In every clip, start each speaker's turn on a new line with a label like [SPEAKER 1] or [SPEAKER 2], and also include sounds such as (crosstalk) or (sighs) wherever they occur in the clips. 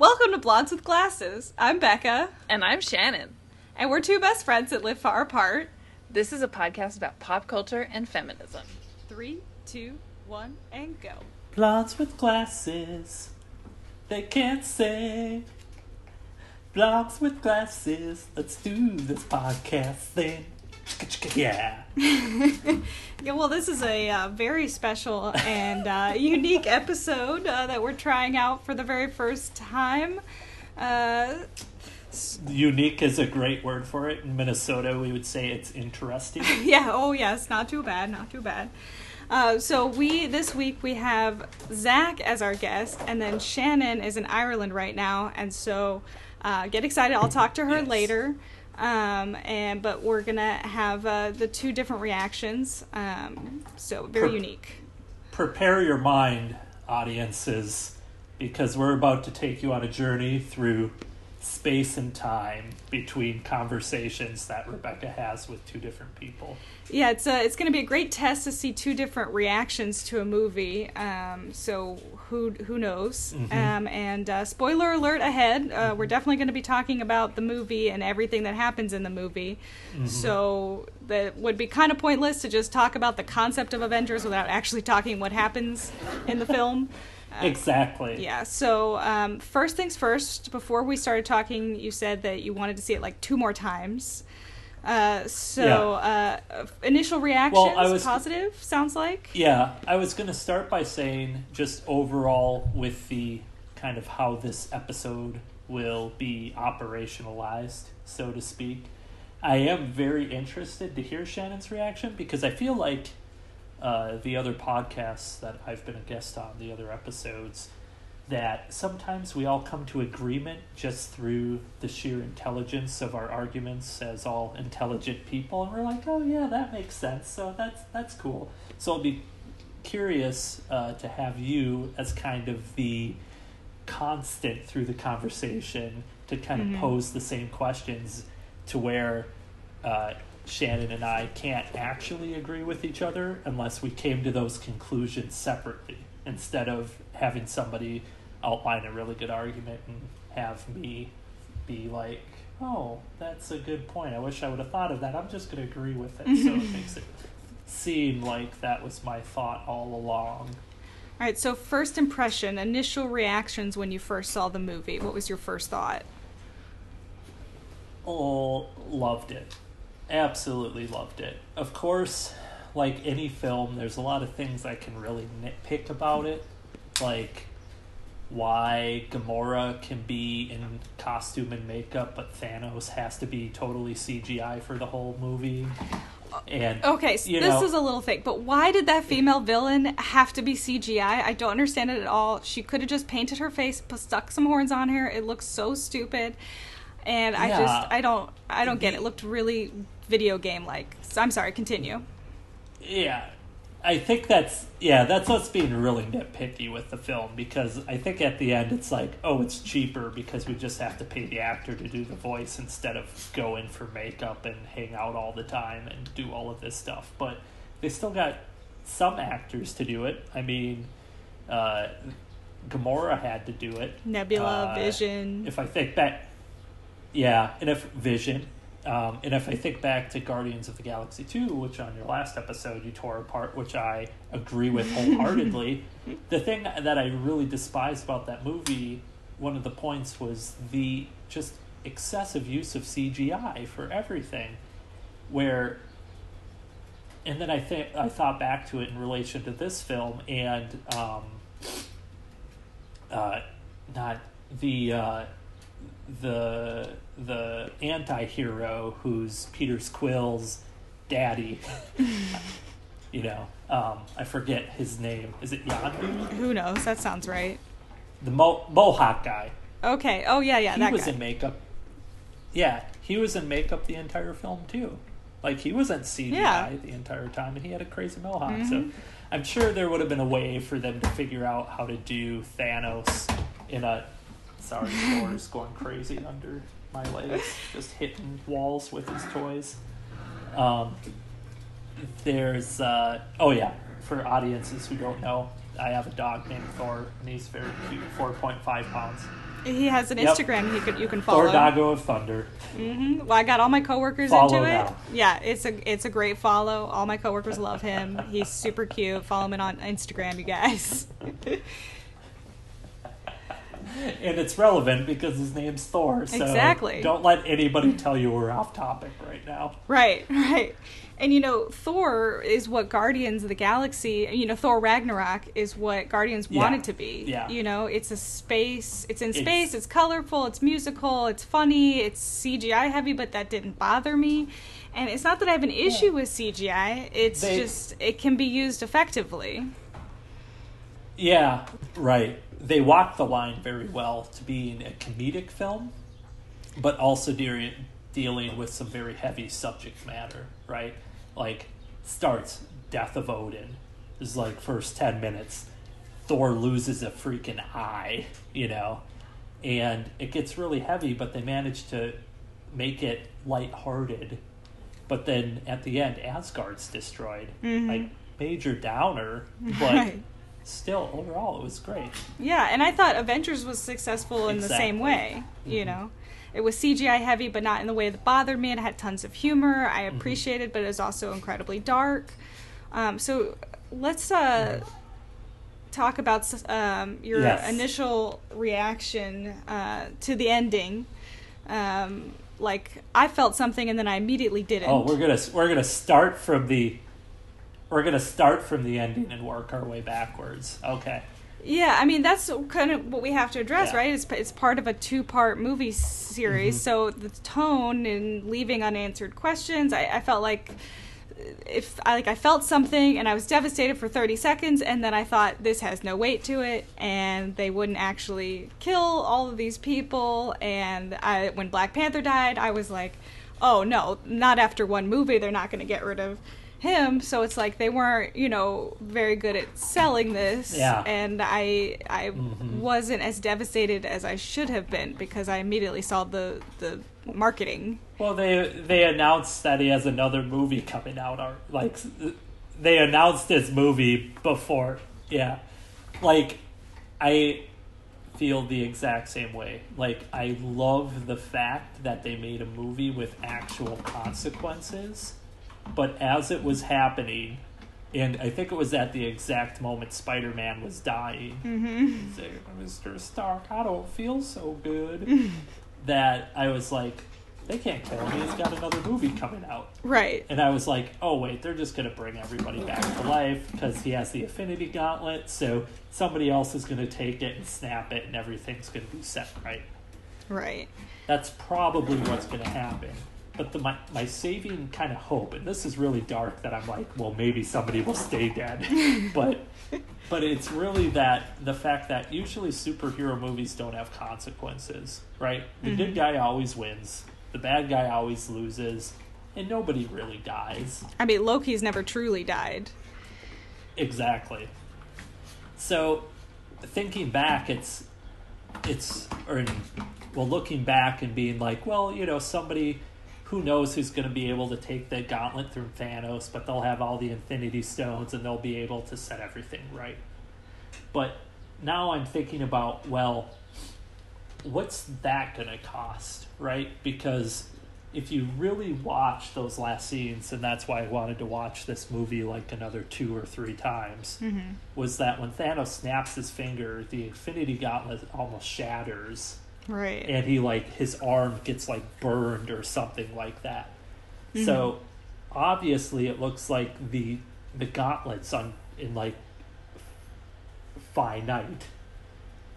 [SPEAKER 1] Welcome to Blondes with Glasses. I'm Becca,
[SPEAKER 2] And I'm Shannon.
[SPEAKER 1] and we're two best friends that live far apart.
[SPEAKER 2] This is a podcast about pop culture and feminism.
[SPEAKER 1] Three, two, one, and go.
[SPEAKER 3] Blondes with glasses, they can't say. Blondes with glasses, let's do this podcast thing. Yeah. (laughs)
[SPEAKER 1] Yeah, well, this is a uh, very special and uh, unique episode uh, that we're trying out for the very first time. Uh,
[SPEAKER 3] Unique is a great word for it. In Minnesota, we would say it's interesting. (laughs)
[SPEAKER 1] yeah, oh yes, not too bad, not too bad. Uh, so we this week we have Zach as our guest, and then Shannon is in Ireland right now, and so uh, get excited. I'll talk to her
[SPEAKER 3] Yes.
[SPEAKER 1] later. Um, and but we're gonna have uh, the two different reactions. Um, so very
[SPEAKER 3] Per-
[SPEAKER 1] unique.
[SPEAKER 3] Prepare your mind, audiences, because we're about to take you on a journey through space and time between conversations that Rebecca has with two different people.
[SPEAKER 1] Yeah, it's uh, it's going to be a great test to see two different reactions to a movie. Um, so who who knows?
[SPEAKER 3] Mhm.
[SPEAKER 1] Um, and uh, spoiler alert ahead, uh, we're definitely going to be talking about the movie and everything that happens in the movie. So that would be kind of pointless to just talk about the concept of Avengers without actually talking what happens in the film. (laughs) Uh,
[SPEAKER 3] Exactly.
[SPEAKER 1] yeah. So um, first things first. Before we started talking, you said that you wanted to see it like two more times. Uh, so uh, initial reactions
[SPEAKER 3] was-
[SPEAKER 1] positive. Sounds like.
[SPEAKER 3] Yeah, I was going to start by saying just overall with the kind of how this episode will be operationalized, so to speak. I am very interested to hear Shannon's reaction because I feel like uh, the other podcasts that I've been a guest on, the other episodes, that sometimes we all come to agreement just through the sheer intelligence of our arguments as all intelligent people, and we're like, oh yeah, that makes sense. So that's that's cool. So I'll be curious uh, to have you as kind of the constant through the conversation to kind of
[SPEAKER 1] Mhm.
[SPEAKER 3] pose the same questions to where uh, Shannon and I can't actually agree with each other unless we came to those conclusions separately instead of having somebody outline a really good argument and have me be like, oh, that's a good point. I wish I would have thought of that. I'm just going to agree with it. So it (laughs) makes it seem like that was my thought all along.
[SPEAKER 1] All right. So first impression, initial reactions when you first saw the movie. What was your first thought?
[SPEAKER 3] Oh, loved it. Absolutely loved it. Of course, like any film, there's a lot of things I can really nitpick about it. Like why Gamora can be in costume and makeup, but Thanos has to be totally CGI for the whole movie. And
[SPEAKER 1] Okay, so this
[SPEAKER 3] know,
[SPEAKER 1] is a little fake, but why did that female villain have to be CGI? I don't understand it at all. She could have just painted her face, put, stuck some horns on her. It looks so stupid, and I
[SPEAKER 3] Yeah.
[SPEAKER 1] just I don't I don't get it. It looked really video game like. So I'm sorry. Continue.
[SPEAKER 3] Yeah, I think that's yeah, that's what's being really nitpicky with the film because I think at the end it's like, oh, it's cheaper because we just have to pay the actor to do the voice instead of go in for makeup and hang out all the time and do all of this stuff. But they still got some actors to do it. I mean, uh, Gamora had to do it.
[SPEAKER 1] Nebula,
[SPEAKER 3] Uh,
[SPEAKER 1] Vision.
[SPEAKER 3] If I think back, yeah, and if Vision, um, and if I think back to Guardians of the Galaxy 2, which on your last episode you tore apart, which I agree with wholeheartedly, (laughs) the thing that I really despised about that movie, one of the points was the just excessive use of CGI for everything, where. And then I think I thought back to it in relation to this film, and um, uh, not the uh, the the anti-hero who's Peter Quill's daddy. (laughs) you know, um, I forget his name. Is it Yondu?
[SPEAKER 1] Who knows? That sounds right.
[SPEAKER 3] The Mo- Mohawk guy.
[SPEAKER 1] Okay. Oh yeah, yeah.
[SPEAKER 3] he
[SPEAKER 1] that
[SPEAKER 3] was
[SPEAKER 1] guy.
[SPEAKER 3] in makeup. Yeah, he was in makeup the entire film too. Like he wasn't CGI
[SPEAKER 1] Yeah.
[SPEAKER 3] the entire time, and he had a crazy mohawk.
[SPEAKER 1] Mhm.
[SPEAKER 3] So I'm sure there would have been a way for them to figure out how to do Thanos in a. Sorry, Thor's going crazy under my legs, just hitting walls with his toys. Um, there's uh, oh yeah, for audiences who don't know, I have a dog named Thor, and he's very cute, four point five pounds.
[SPEAKER 1] He has an
[SPEAKER 3] Yep.
[SPEAKER 1] Instagram you could you can follow.
[SPEAKER 3] Thor Dago of Thunder.
[SPEAKER 1] Mm-hmm. Well, I got all my coworkers
[SPEAKER 3] Follow
[SPEAKER 1] into it.
[SPEAKER 3] now.
[SPEAKER 1] Yeah, it's a it's a great follow. All my coworkers love him. He's super cute. Follow him on Instagram, you guys. (laughs) (laughs)
[SPEAKER 3] And it's relevant because his name's Thor. So
[SPEAKER 1] Exactly.
[SPEAKER 3] Don't let anybody tell you we're off topic right now.
[SPEAKER 1] right, (laughs) right. And you know, Thor is what Guardians of the Galaxy. You know, Thor Ragnarok is what Guardians
[SPEAKER 3] Yeah.
[SPEAKER 1] wanted to be.
[SPEAKER 3] Yeah.
[SPEAKER 1] You know, it's a space. It's in space. It's colorful. It's musical. It's funny. It's CGI heavy, but that didn't bother me. And it's not that I have an issue with CGI. It's
[SPEAKER 3] They-
[SPEAKER 1] just it can be used effectively.
[SPEAKER 3] Yeah, right. They walk the line very well to being a comedic film, but also de- dealing with some very heavy subject matter, right? Like, starts Death of Odin. this Is like first 10 minutes. Thor loses a freaking eye, you know? And it gets really heavy, but they manage to make it lighthearted. But then at the end, Asgard's destroyed. Mm-hmm. Like, major downer, but (laughs)
[SPEAKER 1] Right.
[SPEAKER 3] Still overall it was great
[SPEAKER 1] Yeah, and I thought Avengers was successful in the same
[SPEAKER 3] Exactly.
[SPEAKER 1] way. You know, it was CGI heavy, but not in the way that bothered me. It had tons of humor. I
[SPEAKER 3] Mm-hmm.
[SPEAKER 1] appreciated, but it was also incredibly dark. Um, so let's uh, talk about um, your
[SPEAKER 3] Yes.
[SPEAKER 1] initial reaction uh, to the ending. Um, like I felt something, and then I immediately didn't.
[SPEAKER 3] oh we're gonna we're gonna start from the we're gonna start from the ending and work our way backwards okay
[SPEAKER 1] Yeah, I mean that's kind of what we have to address,
[SPEAKER 3] Yeah.
[SPEAKER 1] right? It's it's part of a two-part movie series,
[SPEAKER 3] Mm-hmm.
[SPEAKER 1] so the tone and leaving unanswered questions. I, I felt like if I like I felt something and I was devastated for 30 seconds, and then I thought this has no weight to it, and they wouldn't actually kill all of these people. And I, when Black Panther died, I was like, oh no, not after one movie. They're not going to get rid of him. So it's like they weren't, you know, very good at selling this
[SPEAKER 3] Yeah.
[SPEAKER 1] and I I
[SPEAKER 3] Mhm.
[SPEAKER 1] wasn't as devastated as I should have been because I immediately saw the the marketing.
[SPEAKER 3] well they they announced that he has another movie coming out or like they announced this movie before yeah like i feel the exact same way like i love the fact that they made a movie with actual consequences but as it was happening and i think it was at the exact moment spider-man was dying
[SPEAKER 1] Mm-hmm.
[SPEAKER 3] say, Mr. Stark, I don't feel so good. (laughs) that I was like, they can't kill him. He's got another movie coming out.
[SPEAKER 1] Right.
[SPEAKER 3] And I was like, oh, wait, they're just going to bring everybody back to life because he has the Infinity Gauntlet. So somebody else is going to take it and snap it, and everything's going to be set right.
[SPEAKER 1] Right.
[SPEAKER 3] That's probably what's going to happen. But the, my, my saving kind of hope, and this is really dark that I'm like, well, maybe somebody will stay dead. (laughs) but but it's really that the fact that usually superhero movies don't have consequences, right? The good mm-hmm. guy always wins, the bad guy always loses, and nobody really dies.
[SPEAKER 1] I mean Loki's never truly died.
[SPEAKER 3] Exactly. So, thinking back, it's it's or well, looking back and being like, well, you know, somebody who knows who's going to be able to take the gauntlet through Thanos, but they'll have all the Infinity Stones and they'll be able to set everything right. But now I'm thinking about, well, what's that going to cost, right? Because if you really watch those last scenes, and that's why I wanted to watch this movie like another two or three times,
[SPEAKER 1] Mm-hmm.
[SPEAKER 3] was that when Thanos snaps his finger, the Infinity Gauntlet almost shatters,
[SPEAKER 1] Right.
[SPEAKER 3] and he like his arm gets like burned or something like that. Mm-hmm. So obviously, it looks like the the gauntlets on in like finite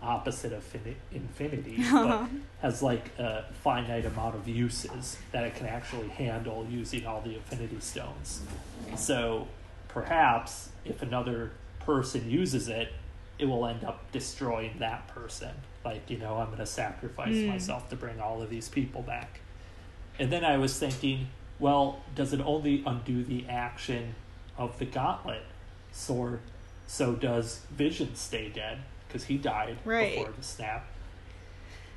[SPEAKER 3] opposite of fini- infinity, (laughs) but has like a finite amount of uses that it can actually handle using all the infinity stones. So perhaps if another person uses it, it will end up destroying that person. Like, you know, I'm going to sacrifice
[SPEAKER 1] Mm.
[SPEAKER 3] myself to bring all of these people back. And then I was thinking, well, does it only undo the action of the gauntlet? So, so does Vision stay dead? Because he died
[SPEAKER 1] Right.
[SPEAKER 3] before the snap.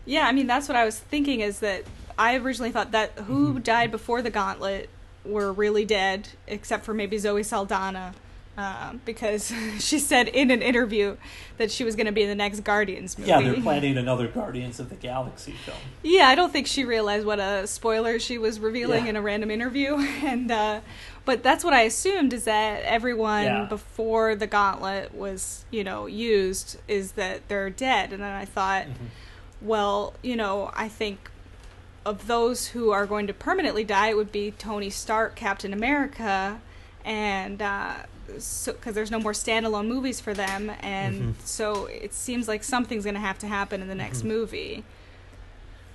[SPEAKER 1] Yeah, I mean that's what I was thinking is that I originally thought that who
[SPEAKER 3] Mhm.
[SPEAKER 1] died before the gauntlet were really dead, except for maybe Zoe Saldana, Um, because (laughs) she said in an interview that she was going to be in the next Guardians movie.
[SPEAKER 3] Yeah, they're planning (laughs) another Guardians of the Galaxy film.
[SPEAKER 1] Yeah, I don't think she realized what a spoiler she was revealing
[SPEAKER 3] Yeah.
[SPEAKER 1] in a random interview, (laughs) and uh, but that's what I assumed is that everyone
[SPEAKER 3] Yeah.
[SPEAKER 1] before the gauntlet was you know used is that they're dead, and then I thought,
[SPEAKER 3] Mm-hmm.
[SPEAKER 1] well, you know, I think of those who are going to permanently die, it would be Tony Stark, Captain America, and. Uh, so, because there's no more standalone movies for them, and
[SPEAKER 3] Mhm.
[SPEAKER 1] so it seems like something's going to have to happen in the next
[SPEAKER 3] Mhm.
[SPEAKER 1] movie.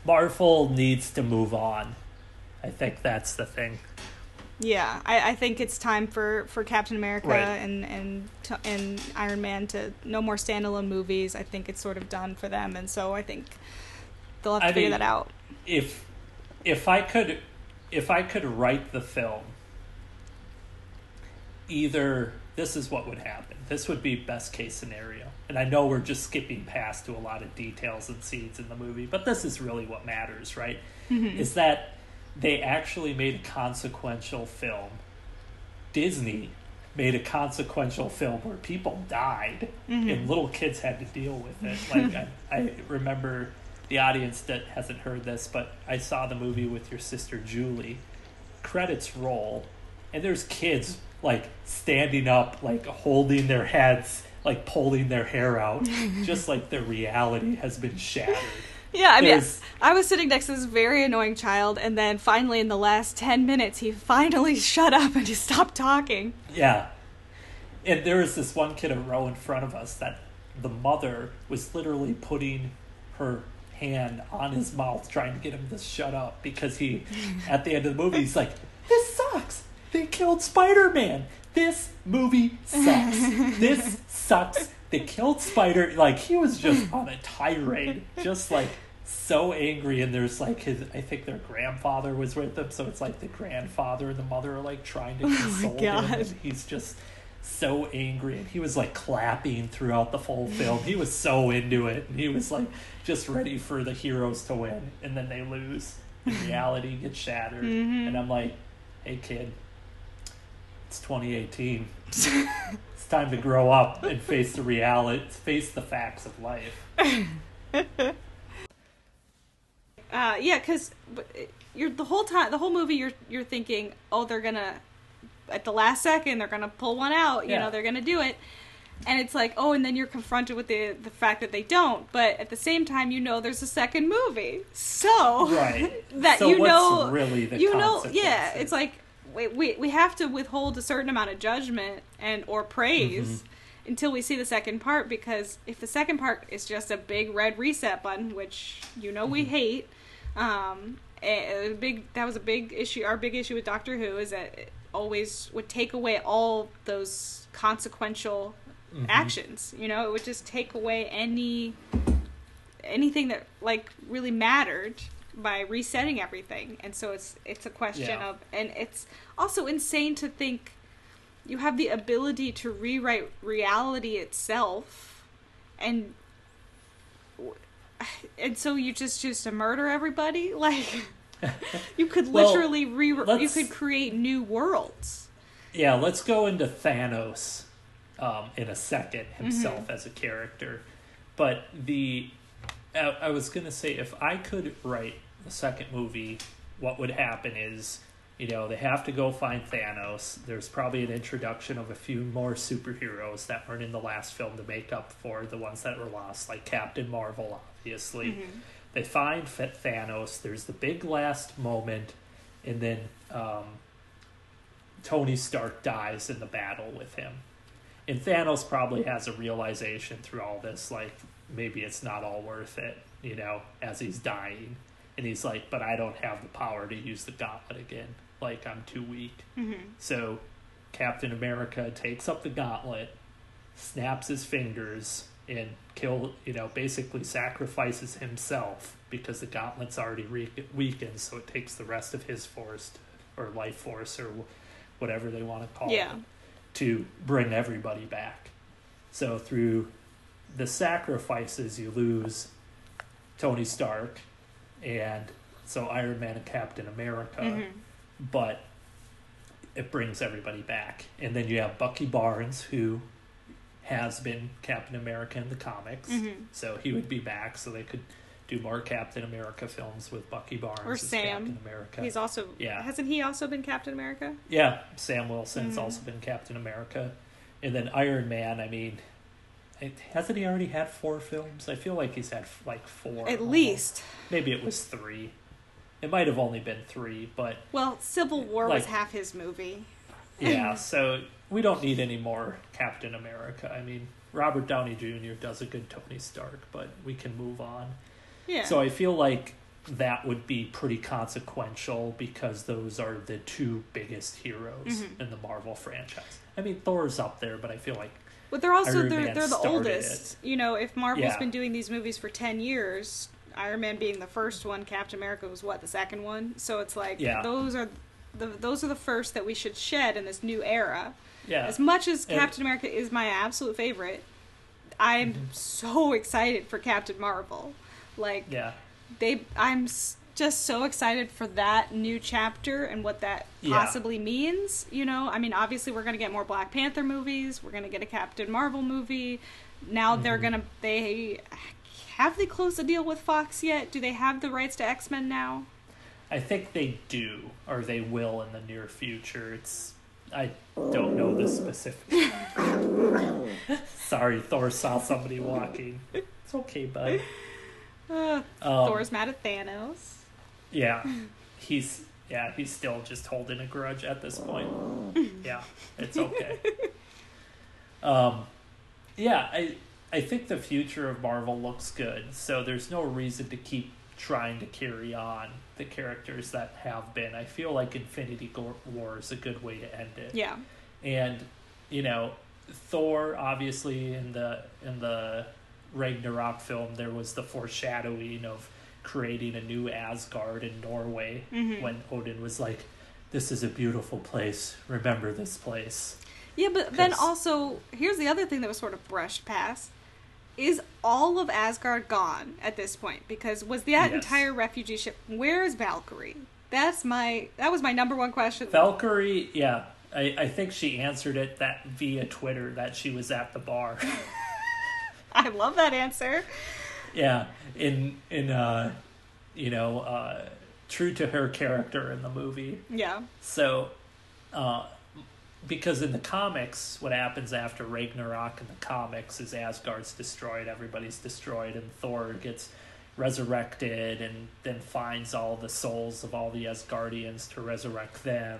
[SPEAKER 3] Marvel needs to move on. I think that's the thing.
[SPEAKER 1] Yeah, I, I think it's time for, for Captain America
[SPEAKER 3] Right.
[SPEAKER 1] and and t- and Iron Man to no more standalone movies. I think it's sort of done for them, and so I think they'll have to
[SPEAKER 3] I
[SPEAKER 1] figure
[SPEAKER 3] mean-
[SPEAKER 1] that out.
[SPEAKER 3] If if I could if I could write the film, either this is what would happen. This would be best case scenario. And I know we're just skipping past to a lot of details and scenes in the movie, but this is really what matters, right? Mm-hmm. Is that they actually made a consequential film. Disney made a consequential film where people died mm-hmm. and little kids had to deal with it. (laughs) Like I, I remember the audience that hasn't heard this, but I saw the movie with your sister Julie. Credits roll, and there's kids like standing up, like holding their heads, like pulling their hair out, (laughs) just like their reality has been shattered.
[SPEAKER 1] Yeah, I mean,
[SPEAKER 3] There's-
[SPEAKER 1] I was sitting next to this very annoying child, and then finally, in the last ten minutes, he finally (laughs) shut up and he stopped talking.
[SPEAKER 3] Yeah. And there was this one kid in a row in front of us that the mother was literally putting her hand on his mouth trying to get him to shut up because he, at the end of the movie, he's like, This sucks. They killed Spider Man. This movie sucks. (laughs) this sucks. They killed Spider. Like, he was just on a tirade, just like so angry. And there's like his, I think their grandfather was with them. So it's like the grandfather and the mother are like trying to oh console him.
[SPEAKER 1] God.
[SPEAKER 3] And he's just so angry and he was like clapping throughout the full film he was so into it and he was like just ready for the heroes to win and then they lose and reality gets shattered mm-hmm. and i'm like hey kid it's 2018 it's time to grow up and face the reality face the facts of life (laughs)
[SPEAKER 1] Uh, yeah, because you're the whole time, the whole movie, you're you're thinking, oh, they're gonna at the last second, they're gonna pull one out. You
[SPEAKER 3] Yeah.
[SPEAKER 1] know, they're gonna do it, and it's like, oh, and then you're confronted with the the fact that they don't. But at the same time, you know, there's a second movie, so
[SPEAKER 3] right (laughs)
[SPEAKER 1] that
[SPEAKER 3] so
[SPEAKER 1] you know,
[SPEAKER 3] really the
[SPEAKER 1] you know, yeah, it's like we, we we have to withhold a certain amount of judgment and or praise
[SPEAKER 3] Mm-hmm.
[SPEAKER 1] until we see the second part because if the second part is just a big red reset button, which you know
[SPEAKER 3] Mm-hmm.
[SPEAKER 1] we hate, um, a, a big that was a big issue. Our big issue with Doctor Who is that it always would take away all those consequential
[SPEAKER 3] Mm-hmm.
[SPEAKER 1] actions. You know, it would just take away any anything that like really mattered by resetting everything and so it's it's a question
[SPEAKER 3] Yeah.
[SPEAKER 1] of and it's also insane to think you have the ability to rewrite reality itself and and so you just choose to murder everybody (laughs) like you could
[SPEAKER 3] Well,
[SPEAKER 1] literally re you could create new worlds
[SPEAKER 3] Yeah, let's go into Thanos um, in a second himself
[SPEAKER 1] Mm-hmm.
[SPEAKER 3] as a character. But the I, I was gonna say if I could write the second movie, what would happen is you know they have to go find Thanos. There's probably an introduction of a few more superheroes that weren't in the last film to make up for the ones that were lost, like Captain Marvel, obviously. They find Th- Thanos. There's the big last moment, and then. Um, Tony Stark dies in the battle with him. And Thanos probably has a realization through all this, like, maybe it's not all worth it, you know, as he's dying. And he's like, but I don't have the power to use the gauntlet again. Like, I'm too weak. Mm-hmm. So Captain America takes up the gauntlet, snaps his fingers, and kill, you know, basically sacrifices himself because the gauntlet's already re- weakened, so it takes the rest of his force or life force or whatever they want to call
[SPEAKER 1] Yeah.
[SPEAKER 3] it to bring everybody back. So through the sacrifices, you lose Tony Stark, and so Iron Man and Captain America.
[SPEAKER 1] Mhm.
[SPEAKER 3] But it brings everybody back. And then you have Bucky Barnes, who has been Captain America in the comics,
[SPEAKER 1] Mhm.
[SPEAKER 3] so he would be back. So they could do more Captain America films with Bucky Barnes
[SPEAKER 1] Or
[SPEAKER 3] as
[SPEAKER 1] Sam.
[SPEAKER 3] Captain America.
[SPEAKER 1] He's also
[SPEAKER 3] Yeah.
[SPEAKER 1] hasn't he also been Captain America?
[SPEAKER 3] Yeah, Sam Wilson's
[SPEAKER 1] Mhm.
[SPEAKER 3] also been Captain America, and then Iron Man. I mean, it, hasn't he already had four films? I feel like he's had like four.
[SPEAKER 1] At least.
[SPEAKER 3] maybe it was three. It might have only been three, but
[SPEAKER 1] Well, Civil War was half his movie.
[SPEAKER 3] yeah. (laughs) so we don't need any more Captain America. I mean, Robert Downey Jr. does a good Tony Stark, but we can move on.
[SPEAKER 1] Yeah.
[SPEAKER 3] So I feel like that would be pretty consequential because those are the two biggest heroes
[SPEAKER 1] Mhm.
[SPEAKER 3] in the Marvel franchise. I mean, Thor's up there, but I feel like
[SPEAKER 1] But they're also they're they're the oldest. You know, if Marvel's
[SPEAKER 3] Yeah.
[SPEAKER 1] been doing these movies for ten years, Iron Man being the first one, Captain America was what the second one. So it's like
[SPEAKER 3] Yeah.
[SPEAKER 1] those are the those are the first that we should shed in this new era.
[SPEAKER 3] yeah,
[SPEAKER 1] As much as Captain America is my absolute favorite, I'm
[SPEAKER 3] Mm-hmm.
[SPEAKER 1] so excited for Captain Marvel. Like
[SPEAKER 3] yeah,
[SPEAKER 1] they I'm just so excited for that new chapter and what that
[SPEAKER 3] Yeah.
[SPEAKER 1] possibly means you know i mean obviously we're going to get more black panther movies we're going to get a captain marvel movie now they're
[SPEAKER 3] Mhm.
[SPEAKER 1] going to they have they closed the deal with fox yet do they have the rights to x-men now
[SPEAKER 3] I think they do, or they will in the near future. It's I don't know the specific. (laughs) Sorry, Thor saw somebody walking. It's okay, bud.
[SPEAKER 1] uh, (laughs)
[SPEAKER 3] Um,
[SPEAKER 1] thor's mad at thanos
[SPEAKER 3] Yeah, he's yeah he's still just holding a grudge at this point. (laughs) Yeah, it's okay. Um, yeah, I I think the future of Marvel looks good. So there's no reason to keep trying to carry on the characters that have been. I feel like Infinity War is a good way to end it.
[SPEAKER 1] yeah
[SPEAKER 3] And you know, Thor obviously in the in the Ragnarok film there was the foreshadowing of creating a new Asgard in Norway
[SPEAKER 1] Mhm.
[SPEAKER 3] when Odin was like this is a beautiful place. Remember this place.
[SPEAKER 1] yeah but then also here's the other thing that was sort of brushed past is all of Asgard gone at this point? Because was that
[SPEAKER 3] Yes.
[SPEAKER 1] entire refugee ship? Where is Valkyrie? That's my that was my number one question.
[SPEAKER 3] Valkyrie, yeah. I, I think she answered it that via Twitter that she was at the bar. (laughs)
[SPEAKER 1] I love that answer.
[SPEAKER 3] Yeah. In in uh you know, uh true to her character in the movie.
[SPEAKER 1] Yeah.
[SPEAKER 3] So, uh, because in the comics, what happens after Ragnarok in the comics is Asgard's destroyed, everybody's destroyed, and Thor gets resurrected and then finds all the souls of all the Asgardians to resurrect them,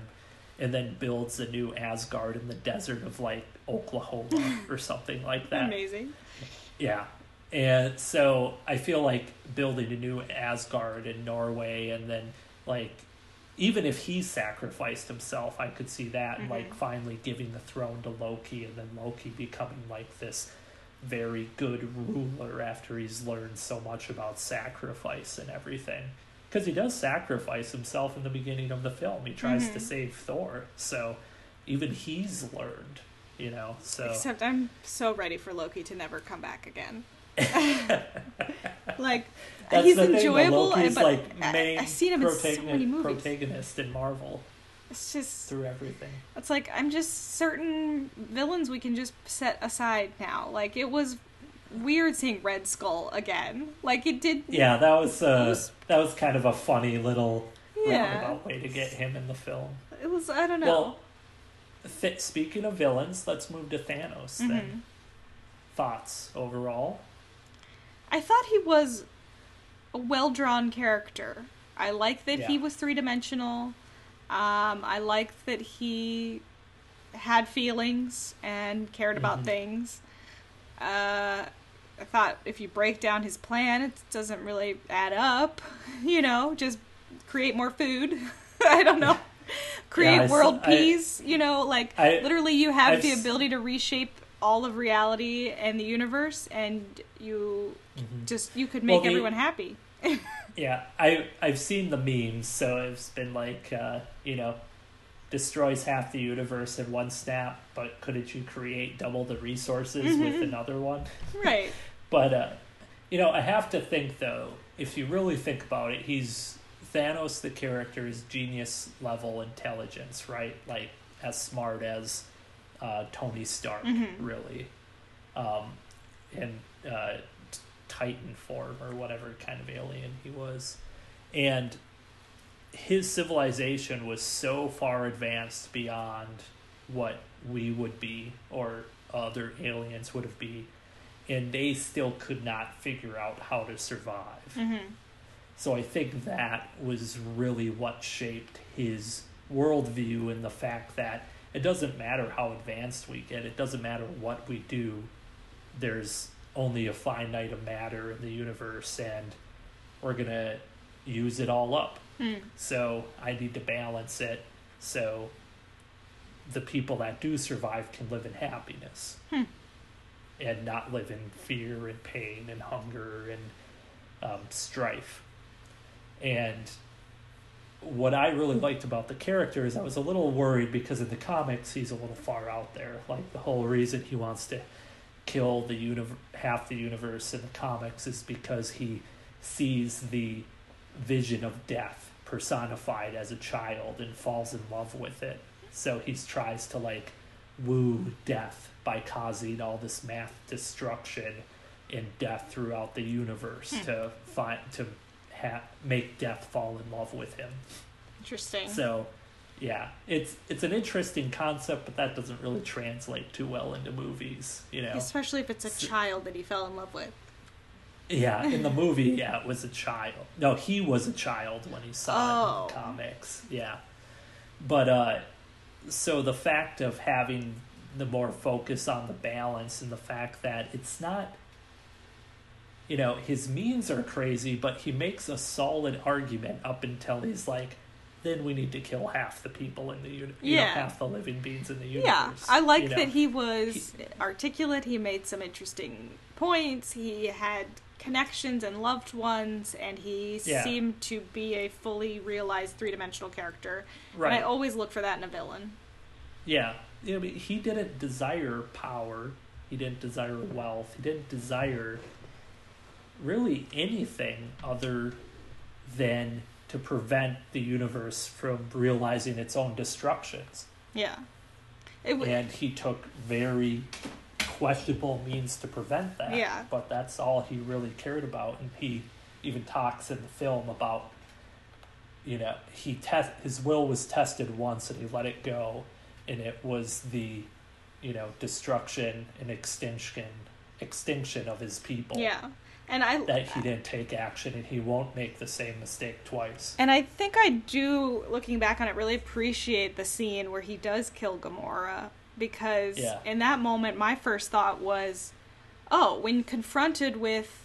[SPEAKER 3] and then builds a new Asgard in the desert of like Oklahoma (laughs) or something like that.
[SPEAKER 1] Amazing.
[SPEAKER 3] Yeah. And so I feel like building a new Asgard in Norway and then like even if he sacrificed himself, I could see that and like finally giving the throne to Loki and then Loki becoming like this very good ruler after he's learned so much about sacrifice and everything. Because he does sacrifice himself in the beginning of the film. He tries to
[SPEAKER 1] Mhm.
[SPEAKER 3] save Thor. So even he's learned, you know. So
[SPEAKER 1] Except I'm so ready for Loki to never come back again. (laughs) like
[SPEAKER 3] That's
[SPEAKER 1] he's
[SPEAKER 3] the thing, though.
[SPEAKER 1] enjoyable, but
[SPEAKER 3] like
[SPEAKER 1] I-
[SPEAKER 3] main
[SPEAKER 1] I've seen him in so many movies.
[SPEAKER 3] protagonist in Marvel
[SPEAKER 1] It's just
[SPEAKER 3] through everything.
[SPEAKER 1] it's like I'm just certain villains we can just set aside now. Like it was weird seeing Red Skull again. Like it did.
[SPEAKER 3] Yeah, that was uh,
[SPEAKER 1] was-
[SPEAKER 3] that was kind of a funny little
[SPEAKER 1] Yeah.
[SPEAKER 3] roundabout way to get him in the film.
[SPEAKER 1] It was. I don't know.
[SPEAKER 3] Well, th- speaking of villains, let's move to Thanos.
[SPEAKER 1] Mhm.
[SPEAKER 3] Then thoughts overall?
[SPEAKER 1] I thought he was a well drawn character. I like that he was three dimensional. Um, I liked that he had feelings and cared about
[SPEAKER 3] Mhm.
[SPEAKER 1] things. Uh, I thought if you break down his plan, it doesn't really add up. (laughs) You know, just create more food. (laughs) I don't know. (laughs) Create
[SPEAKER 3] I s-
[SPEAKER 1] world
[SPEAKER 3] I-
[SPEAKER 1] peace. you know, like
[SPEAKER 3] I-
[SPEAKER 1] literally you have
[SPEAKER 3] I've
[SPEAKER 1] the ability to reshape all of reality and the universe, and you
[SPEAKER 3] Mhm.
[SPEAKER 1] just you could
[SPEAKER 3] Well,
[SPEAKER 1] make
[SPEAKER 3] the-
[SPEAKER 1] everyone happy. (laughs)
[SPEAKER 3] Yeah, I I've seen the memes, so it's been like uh, you know, destroys half the universe in one snap, but couldn't you create double the resources with
[SPEAKER 1] Mhm.
[SPEAKER 3] another one?
[SPEAKER 1] right. (laughs)
[SPEAKER 3] But uh, you know, I have to think though, if you really think about it, he's Thanos the character is genius level intelligence, right? Like as smart as uh, Tony Stark,
[SPEAKER 1] Mm-hmm.
[SPEAKER 3] really, um, in uh, Titan form or whatever kind of alien he was, and his civilization was so far advanced beyond what we would be or other aliens would have been, and they still could not figure out how to survive.
[SPEAKER 1] Mm-hmm.
[SPEAKER 3] So I think that was really what shaped his worldview and the fact that it doesn't matter how advanced we get, it doesn't matter what we do, there's only a finite amount of matter in the universe and we're going to use it all up.
[SPEAKER 1] Mm.
[SPEAKER 3] So I need to balance it so the people that do survive can live in happiness
[SPEAKER 1] Hmm.
[SPEAKER 3] and not live in fear and pain and hunger and um, strife. And what I really liked about the character is I was a little worried because in the comics he's a little far out there. Like the whole reason he wants to kill the universe, half the universe in the comics is because he sees the vision of death personified as a child and falls in love with it. So he tries to like woo death by causing all this math destruction and death throughout the universe hmm. to find to ha- make death fall in love with him.
[SPEAKER 1] Interesting.
[SPEAKER 3] So, yeah, it's it's an interesting concept, but that doesn't really translate too well into movies, you know.
[SPEAKER 1] Especially if it's a
[SPEAKER 3] So-
[SPEAKER 1] child that he fell in love with.
[SPEAKER 3] Yeah, in the (laughs) movie, yeah, it was a child. No, he was a child when he saw it in
[SPEAKER 1] Oh.
[SPEAKER 3] the comics. Yeah. But uh so the fact of having the more focus on the balance and the fact that it's not you know, his means are crazy, but he makes a solid argument up until he's like then we need to kill half the people in the uni- you know,
[SPEAKER 1] Yeah.
[SPEAKER 3] half the living beings in the universe.
[SPEAKER 1] Yeah, I like
[SPEAKER 3] you know?
[SPEAKER 1] that he was articulate. He made some interesting points. He had connections and loved ones, and he
[SPEAKER 3] Yeah.
[SPEAKER 1] seemed to be a fully realized three dimensional character.
[SPEAKER 3] Right.
[SPEAKER 1] And I always look for that in a villain.
[SPEAKER 3] Yeah, you know, he didn't desire power. He didn't desire wealth. He didn't desire really anything other than to prevent the universe from realizing its own destructions.
[SPEAKER 1] Yeah. It w-
[SPEAKER 3] And he took very questionable means to prevent that.
[SPEAKER 1] Yeah.
[SPEAKER 3] But that's all he really cared about. And he even talks in the film about, you know, he test his will was tested once and he let it go, and it was the, you know, destruction and extinction extinction of his people.
[SPEAKER 1] yeah. And I
[SPEAKER 3] That he didn't take action and he won't make the same mistake twice.
[SPEAKER 1] And I think I do, looking back on it, really appreciate the scene where he does kill Gamora because
[SPEAKER 3] Yeah.
[SPEAKER 1] in that moment, my first thought was, oh, when confronted with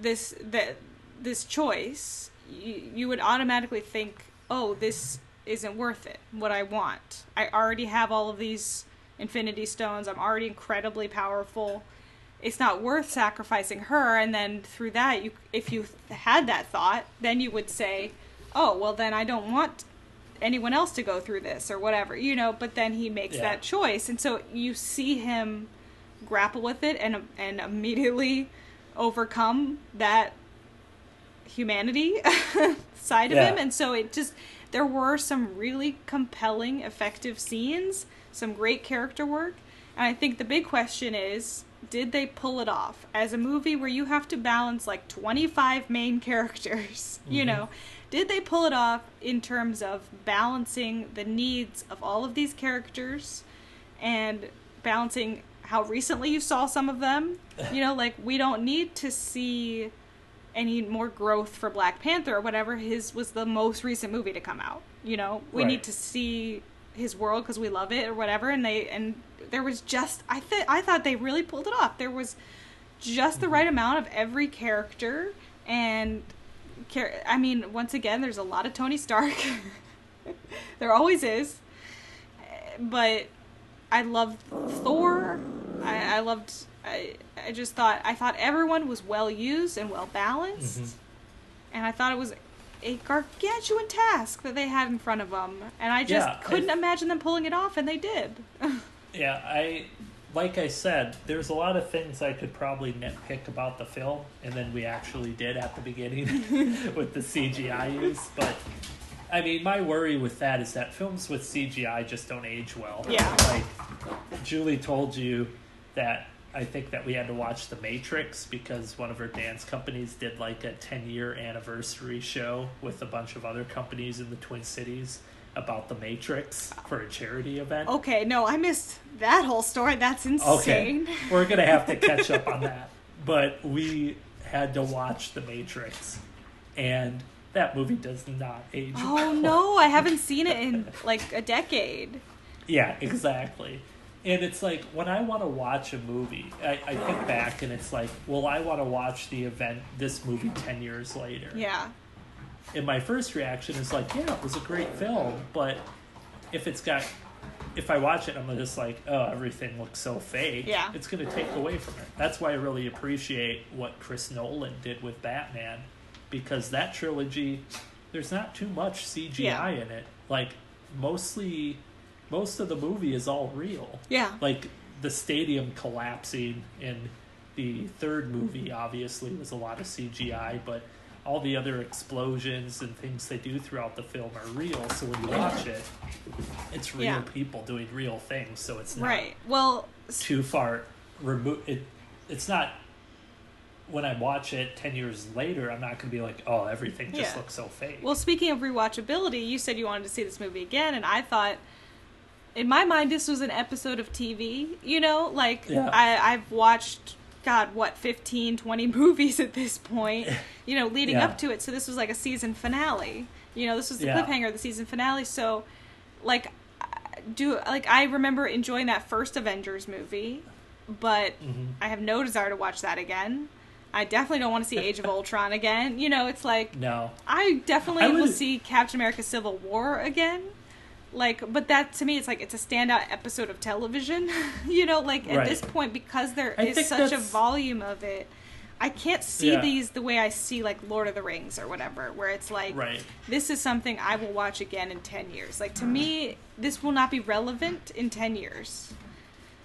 [SPEAKER 1] this that this choice, you, you would automatically think, oh, this isn't worth it. What I want, I already have all of these Infinity Stones. I'm already incredibly powerful it's not worth sacrificing her. And then through that you if you had that thought then you would say oh well then i don't want anyone else to go through this or whatever you know but then he makes
[SPEAKER 3] Yeah.
[SPEAKER 1] that choice. And so you see him grapple with it and and immediately overcome that humanity (laughs) side of him. And so it just there were some really compelling effective scenes some great character work. And i think the big question is did they pull it off as a movie where you have to balance like 25 main (laughs) characters you
[SPEAKER 3] Mhm.
[SPEAKER 1] know did they pull it off in terms of balancing the needs of all of these characters and balancing how recently you saw some of them you know like we don't need to see any more growth for Black Panther or whatever. His was the most recent movie to come out. You know, we
[SPEAKER 3] Right.
[SPEAKER 1] need to see his world because we love it or whatever. And they and there was just I th- I thought they really pulled it off. There was just the right amount of every character and I mean, once again, there's a lot of Tony Stark. (laughs) there always is, but I loved Thor. I, I loved. I, I just thought I thought everyone was well used and well balanced,
[SPEAKER 3] Mhm.
[SPEAKER 1] and I thought it was a gargantuan task that they had in front of them, and I just
[SPEAKER 3] Yeah,
[SPEAKER 1] couldn't imagine them pulling it off, and they did. (laughs)
[SPEAKER 3] Yeah, I like I said, there's a lot of things I could probably nitpick about the film, and then we actually did at the beginning (laughs) with the CGI use. But I mean, my worry with that is that films with CGI just don't age well.
[SPEAKER 1] Yeah.
[SPEAKER 3] Like, Julie told you that I think that we had to watch The Matrix because one of her dance companies did like a 10 year anniversary show with a bunch of other companies in the Twin Cities about The Matrix for a charity event.
[SPEAKER 1] Okay, no, I missed that whole story. That's insane.
[SPEAKER 3] Okay, (laughs) we're gonna have to catch up on that. But we had to watch The Matrix, and that movie does not age.
[SPEAKER 1] Oh
[SPEAKER 3] well.
[SPEAKER 1] no, I (laughs) haven't seen it in like a decade.
[SPEAKER 3] Yeah, exactly. And it's like when I want to watch a movie, I, I think back and it's like, well, I want to watch the event, this movie, ten years later.
[SPEAKER 1] Yeah.
[SPEAKER 3] And my first reaction is like, yeah, it was a great film, but if it's got, if I watch it, I'm just like, oh, everything looks so fake.
[SPEAKER 1] Yeah.
[SPEAKER 3] It's going to take away from it. That's why I really appreciate what Chris Nolan did with Batman, because that trilogy, there's not too much CGI
[SPEAKER 1] Yeah.
[SPEAKER 3] in it. Like, mostly, most of the movie is all real.
[SPEAKER 1] Yeah.
[SPEAKER 3] Like, the stadium collapsing in the third movie, obviously, was a lot of CGI, but all the other explosions and things they do throughout the film are real. So when you watch it, it's real
[SPEAKER 1] Yeah.
[SPEAKER 3] people doing real things. So it's not
[SPEAKER 1] Right. Well,
[SPEAKER 3] too far removed. It, it's not. When I watch it ten years later, I'm not going to be like, "Oh, everything just
[SPEAKER 1] Yeah.
[SPEAKER 3] looks so fake."
[SPEAKER 1] well, speaking of rewatchability, you said you wanted to see this movie again, and I thought, in my mind, this was an episode of TV. You know, like
[SPEAKER 3] Yeah.
[SPEAKER 1] I, I've watched, God, what, 15, 20 (laughs) movies at this point. (laughs) You know, leading
[SPEAKER 3] Yeah.
[SPEAKER 1] up to it. So this was like a season finale. You know, this was the
[SPEAKER 3] Yeah.
[SPEAKER 1] cliffhanger of the season finale. So, like, do like I remember enjoying that first Avengers movie, but
[SPEAKER 3] Mhm.
[SPEAKER 1] I have no desire to watch that again. I definitely don't want to see Age of (laughs) Ultron again. You know, it's like
[SPEAKER 3] No,
[SPEAKER 1] I definitely
[SPEAKER 3] I
[SPEAKER 1] will see Captain America: Civil War again. Like, but that to me, it's like it's a standout episode of television. (laughs) you know, like at
[SPEAKER 3] Right.
[SPEAKER 1] this point, because there
[SPEAKER 3] I
[SPEAKER 1] is such a volume of it, I can't see
[SPEAKER 3] Yeah.
[SPEAKER 1] these the way I see like Lord of the Rings or whatever, where it's like
[SPEAKER 3] right.
[SPEAKER 1] this is something I will watch again in ten years. Like to me, this will not be relevant in ten years.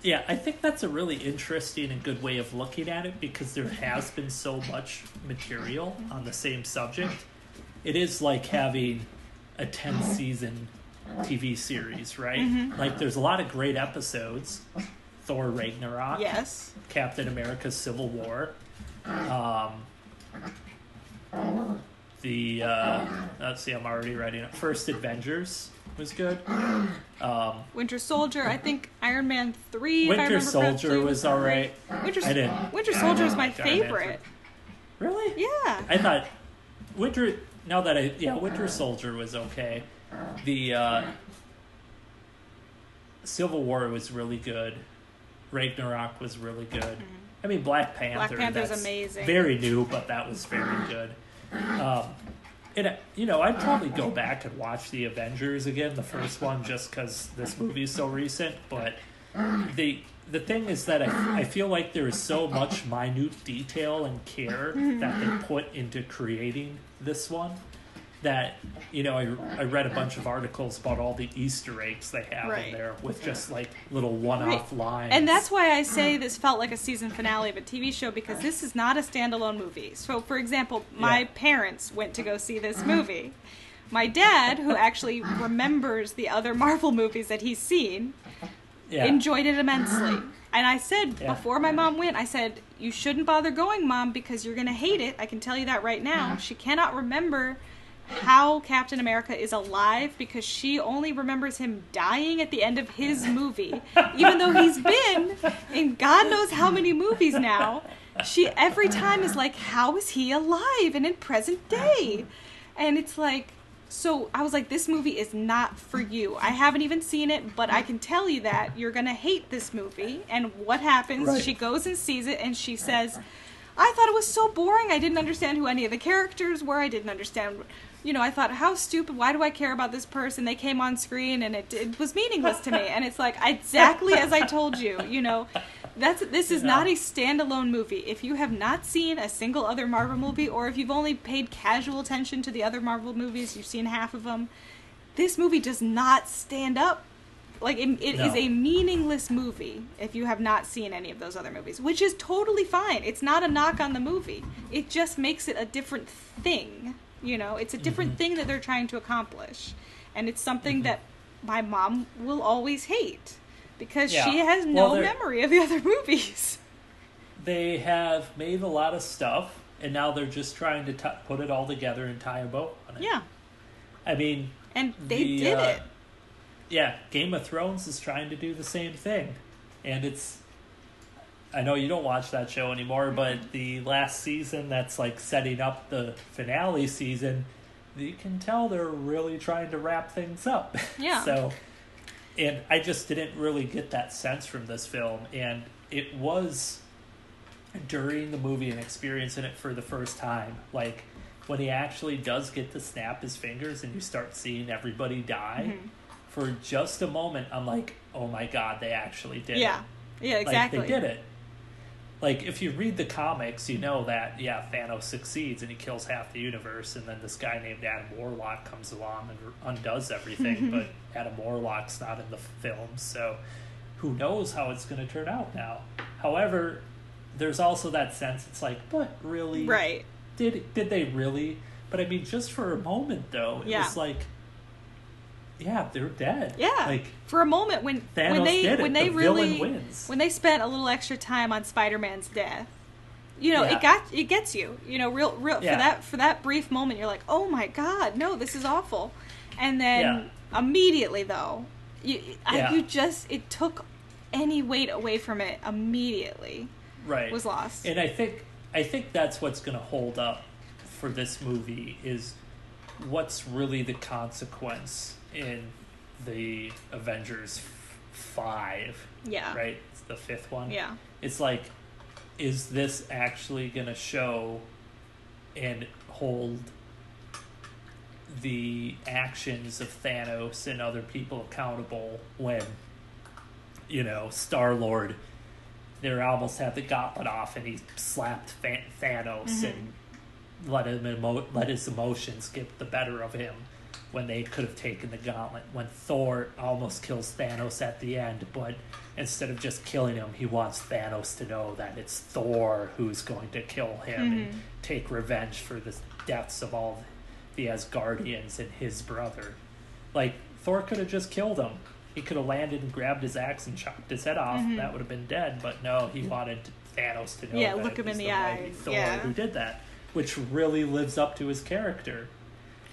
[SPEAKER 3] Yeah, I think that's a really interesting and good way of looking at it because there has been so much material on the same subject. It is like having a 10 season TV series, right?
[SPEAKER 1] Mm-hmm.
[SPEAKER 3] Like, there's a lot of great episodes Thor Ragnarok,
[SPEAKER 1] Yes.
[SPEAKER 3] Captain America Civil War, um, the, uh, let's see, I'm already writing it. First Avengers was good. Um,
[SPEAKER 1] Winter Soldier. I think Iron Man three. if I
[SPEAKER 3] Winter
[SPEAKER 1] remember
[SPEAKER 3] Soldier
[SPEAKER 1] correctly,
[SPEAKER 3] was alright.
[SPEAKER 1] Winter,
[SPEAKER 3] I didn't.
[SPEAKER 1] Winter Soldier is my favorite.
[SPEAKER 3] Really?
[SPEAKER 1] Yeah.
[SPEAKER 3] I thought Winter. Now that I yeah, Winter Soldier was okay. The uh, Civil War was really good. Ragnarok was really good. I mean, Black Panther.
[SPEAKER 1] Mm-hmm. Panther's
[SPEAKER 3] that's
[SPEAKER 1] amazing.
[SPEAKER 3] Very new, but that was very good. Um, and uh, you know, I'd probably go back and watch the Avengers again, the first one, just because this movie is so recent. But the the thing is that I, I feel like there is so much minute detail and care that they put into creating this one that you know I, I read a bunch of articles about all the easter eggs they have
[SPEAKER 1] Right.
[SPEAKER 3] in there with just like little one-off lines
[SPEAKER 1] And that's why I say this felt like a season finale of a TV show because this is not a standalone movie. So, for example, my
[SPEAKER 3] Yeah.
[SPEAKER 1] parents went to go see this movie. My dad, who actually remembers the other Marvel movies that he's seen,
[SPEAKER 3] yeah.
[SPEAKER 1] enjoyed it immensely. And I said
[SPEAKER 3] Yeah.
[SPEAKER 1] before my mom went, I said, You shouldn't bother going, mom, because you're going to hate it. I can tell you that right now. Uh-huh. She cannot remember how Captain America is alive because she only remembers him dying at the end of his movie. Even though he's been in God knows how many movies now. She every time is like, How is he alive and in present day? And it's like, so I was like, this movie is not for you. I haven't even seen it, but I can tell you that you're gonna hate this movie. And what happens?
[SPEAKER 3] Right.
[SPEAKER 1] She goes and sees it, and she says, "I thought it was so boring. I didn't understand who any of the characters were. I didn't understand." You know, I thought, how stupid. Why do I care about this person? They came on screen and it, it was meaningless to me. And it's like, exactly as I told you, you know, that's this is
[SPEAKER 3] Yeah.
[SPEAKER 1] not a standalone movie. If you have not seen a single other Marvel movie, or if you've only paid casual attention to the other Marvel movies, you've seen half of them. This movie does not stand up. Like it, it is
[SPEAKER 3] No.
[SPEAKER 1] a meaningless movie if you have not seen any of those other movies, which is totally fine. It's not a knock on the movie. It just makes it a different thing. You know, it's a different
[SPEAKER 3] Mhm.
[SPEAKER 1] thing that they're trying to accomplish. And it's something
[SPEAKER 3] Mhm.
[SPEAKER 1] that my mom will always hate because
[SPEAKER 3] Yeah.
[SPEAKER 1] she has no
[SPEAKER 3] they're-
[SPEAKER 1] memory of the other (laughs) movies.
[SPEAKER 3] They have made a lot of stuff, and now they're just trying to t- put it all together and tie a bow on it.
[SPEAKER 1] Yeah.
[SPEAKER 3] I mean,
[SPEAKER 1] And they
[SPEAKER 3] The,
[SPEAKER 1] did
[SPEAKER 3] uh,
[SPEAKER 1] it.
[SPEAKER 3] yeah, Game of Thrones is trying to do the same thing, and it's. I know you don't watch that show anymore, but the last season that's like setting up the finale season, you can tell they're really trying to wrap things up.
[SPEAKER 1] Yeah. (laughs)
[SPEAKER 3] so, and I just didn't really get that sense from this film, and it was during the movie and experiencing it for the first time, like when he actually does get to snap his fingers and you start seeing everybody die.
[SPEAKER 1] Mhm.
[SPEAKER 3] For just a moment, I'm like, "Oh my god, they actually did
[SPEAKER 1] Yeah.
[SPEAKER 3] it!"
[SPEAKER 1] Yeah, exactly.
[SPEAKER 3] Like they did it. Like if you read the comics, you know that yeah, Thanos succeeds and he kills half the universe, and then this guy named Adam Warlock comes along and undoes everything. (laughs) but Adam Warlock's not in the film, so who knows how it's going to turn out now? However, there's also that sense it's like, but really,
[SPEAKER 1] Right.
[SPEAKER 3] did did they really? But I mean, just for a moment though, it
[SPEAKER 1] Yeah.
[SPEAKER 3] was like, yeah, they're dead.
[SPEAKER 1] Yeah.
[SPEAKER 3] like
[SPEAKER 1] For a moment when
[SPEAKER 3] Thanos
[SPEAKER 1] when they when they
[SPEAKER 3] The
[SPEAKER 1] really
[SPEAKER 3] wins.
[SPEAKER 1] when they spent a little extra time on Spider-Man's death. You know,
[SPEAKER 3] Yeah.
[SPEAKER 1] it got it gets you. You know, real real
[SPEAKER 3] Yeah.
[SPEAKER 1] for that for that brief moment you're like, "Oh my god, no, this is awful." And then immediately though, you I,
[SPEAKER 3] Yeah.
[SPEAKER 1] you just it took any weight away from it immediately.
[SPEAKER 3] right
[SPEAKER 1] Was lost.
[SPEAKER 3] And I think I think that's what's going to hold up for this movie is what's really the consequence in the Avengers five,
[SPEAKER 1] yeah.
[SPEAKER 3] right? It's the fifth one.
[SPEAKER 1] Yeah.
[SPEAKER 3] It's like, is this actually going to show and hold the actions of Thanos and other people accountable when, you know, Star Lord, they almost had the gauntlet off and he slapped Thanos mm-hmm. and let him emo- let his emotions get the better of him when they could have taken the gauntlet. When Thor almost kills Thanos at the end, but instead of just killing him, he wants Thanos to know that it's Thor who's going to kill him and mm-hmm. take revenge for the deaths of all the Asgardians and his brother. Like Thor could have just killed him. He could have landed and grabbed his axe and chopped his head off. Mm-hmm. That would have been dead. But no, he wanted Thanos to know
[SPEAKER 1] Yeah,
[SPEAKER 3] that
[SPEAKER 1] look
[SPEAKER 3] it
[SPEAKER 1] him in
[SPEAKER 3] was
[SPEAKER 1] the eyes.
[SPEAKER 3] Thor
[SPEAKER 1] Yeah.
[SPEAKER 3] who did that, which really lives up to his character.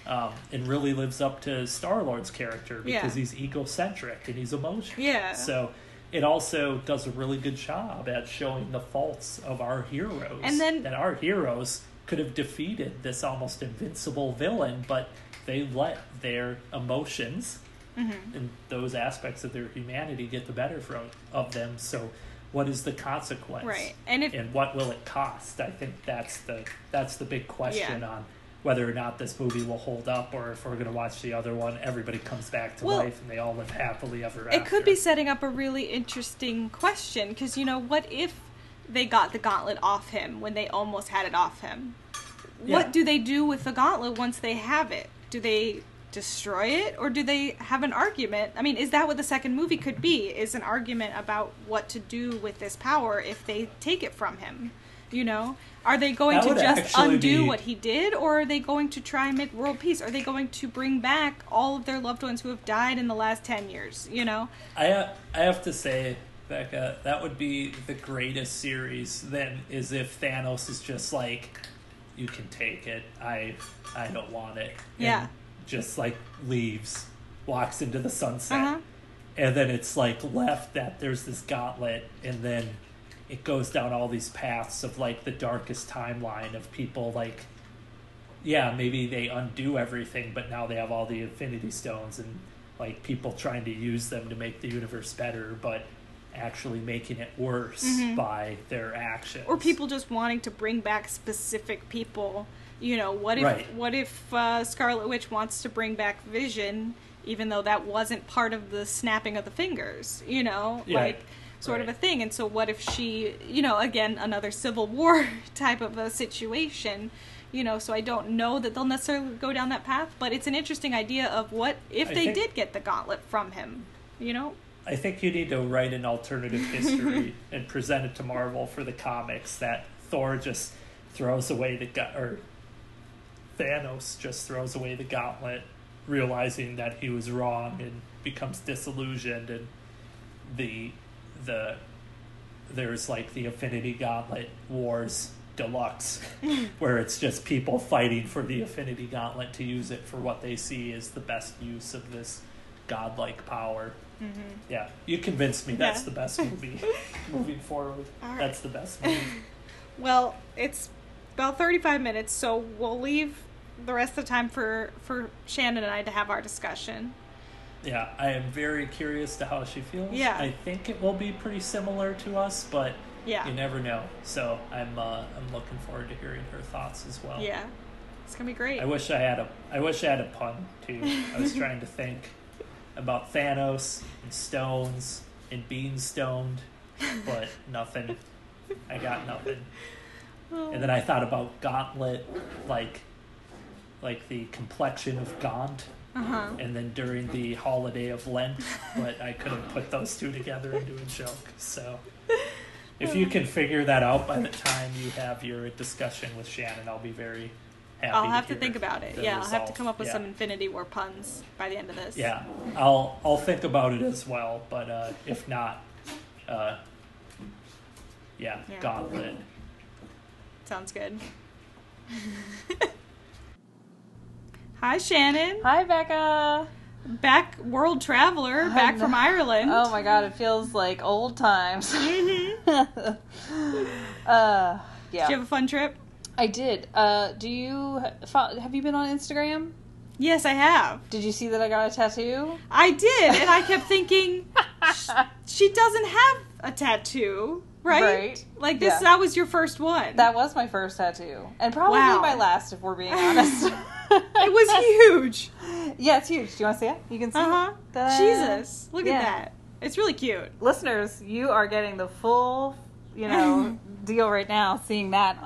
[SPEAKER 3] Um, and really lives up to Star Lord's character because
[SPEAKER 1] Yeah.
[SPEAKER 3] he's egocentric and he's emotional.
[SPEAKER 1] Yeah.
[SPEAKER 3] So it also does a really good job at showing the faults of our heroes.
[SPEAKER 1] And then-
[SPEAKER 3] that our heroes could have defeated this almost invincible villain, but they let their emotions
[SPEAKER 1] Mm-hmm.
[SPEAKER 3] and those aspects of their humanity get the better from of them. So, what is the consequence?
[SPEAKER 1] Right. And if
[SPEAKER 3] And what will it cost? I think that's the that's the big question
[SPEAKER 1] Yeah.
[SPEAKER 3] on whether or not this movie will hold up, or if we're going to watch the other one, everybody comes back to
[SPEAKER 1] Well,
[SPEAKER 3] life and they all live happily ever after.
[SPEAKER 1] It could be setting up a really interesting question because you know what if they got the gauntlet off him when they almost had it off him?
[SPEAKER 3] Yeah.
[SPEAKER 1] What do they do with the gauntlet once they have it? Do they destroy it or do they have an argument? I mean, is that what the second movie could be? Is an argument about what to do with this power if they take it from him? You know, are they going to just undo
[SPEAKER 3] be-
[SPEAKER 1] what he did, or are they going to try and make world peace? Are they going to bring back all of their loved ones who have died in the last ten years? You know,
[SPEAKER 3] I uh, I have to say, Becca, that would be the greatest series. Then is if Thanos is just like, you can take it. I I don't want it. And
[SPEAKER 1] Yeah.
[SPEAKER 3] Just like leaves, walks into the sunset,
[SPEAKER 1] Uh-huh.
[SPEAKER 3] and then it's like left that there's this gauntlet, and then it goes down all these paths of like the darkest timeline of people like yeah, maybe they undo everything, but now they have all the Infinity Stones and like people trying to use them to make the universe better, but actually making it worse by their actions.
[SPEAKER 1] Mm-hmm. or people just wanting to bring back specific people. You know, what if
[SPEAKER 3] Right.
[SPEAKER 1] what if uh, Scarlet Witch wants to bring back Vision, even though that wasn't part of the snapping of the fingers? You know,
[SPEAKER 3] Yeah.
[SPEAKER 1] like sort of a thing. And so, what if she, you know, again another Civil War (laughs) type of a situation? You know, so I don't know that they'll necessarily go down that path, but it's an interesting idea of what if
[SPEAKER 3] I
[SPEAKER 1] they
[SPEAKER 3] think-
[SPEAKER 1] did get the gauntlet from him. You know,
[SPEAKER 3] I think you need to write an alternative history (laughs) and present it to Marvel for the comics that Thor just throws away the gu- or Thanos just throws away the gauntlet, realizing that he was wrong and becomes disillusioned, and the the there's like the Infinity Gauntlet Wars Deluxe, (laughs) where it's just people fighting for the Infinity Gauntlet to use it for what they see is the best use of this godlike power.
[SPEAKER 1] Mm-hmm.
[SPEAKER 3] Yeah, you convinced me. That's
[SPEAKER 1] Yeah.
[SPEAKER 3] the best (laughs) movie. Moving forward,
[SPEAKER 1] right.
[SPEAKER 3] that's the best (laughs) movie.
[SPEAKER 1] Well, it's about 35 minutes, so we'll leave the rest of the time for, for Shannon and I to have our discussion.
[SPEAKER 3] Yeah, I am very curious to how she feels.
[SPEAKER 1] Yeah.
[SPEAKER 3] I think it will be pretty similar to us, but
[SPEAKER 1] Yeah.
[SPEAKER 3] you never know. So I'm uh, I'm looking forward to hearing her thoughts as well.
[SPEAKER 1] Yeah. It's going to be great.
[SPEAKER 3] I wish I had a I wish I had a pun too. I was trying to think about Thanos and stones and being stoned, but nothing. I got nothing. And then I thought about gauntlet, like like the complexion of Gaunt,
[SPEAKER 1] Uh-huh.
[SPEAKER 3] and then during the holiday of Lent, but I couldn't put those two together into a joke. So if you can figure that out by the time you have your discussion with Shannon, I'll be very happy.
[SPEAKER 1] I'll have to
[SPEAKER 3] hear
[SPEAKER 1] think about it. Yeah, I'll have to come up with
[SPEAKER 3] Yeah.
[SPEAKER 1] some Infinity War puns by the end of this.
[SPEAKER 3] Yeah, I'll I'll think about it as well. But uh, if not, uh, yeah,
[SPEAKER 1] Yeah.
[SPEAKER 3] Gauntlet.
[SPEAKER 1] Sounds good. (laughs) Hi, Shannon.
[SPEAKER 2] Hi, Becca.
[SPEAKER 1] Back world traveler, back from Ireland.
[SPEAKER 2] Oh my god, it feels like old times.
[SPEAKER 1] Mhm. (laughs)
[SPEAKER 2] uh, yeah.
[SPEAKER 1] Did you have a fun trip?
[SPEAKER 2] I did. Uh, do you have you been on Instagram?
[SPEAKER 1] Yes, I have.
[SPEAKER 2] Did you see that I got a tattoo?
[SPEAKER 1] I did, and I kept thinking, (laughs) sh- she doesn't have a tattoo, right?
[SPEAKER 2] Right.
[SPEAKER 1] Like this,
[SPEAKER 2] Yeah.
[SPEAKER 1] that was your first one.
[SPEAKER 2] That was my first tattoo, and probably
[SPEAKER 1] Wow.
[SPEAKER 2] my last, if we're being honest. (laughs)
[SPEAKER 1] it was huge.
[SPEAKER 2] Yeah, it's huge. Do you want to see it? You can see.
[SPEAKER 1] Uh huh. Jesus, look
[SPEAKER 2] Yeah.
[SPEAKER 1] at that. It's really cute.
[SPEAKER 2] Listeners, you are getting the full, you know, (laughs) deal right now. Seeing that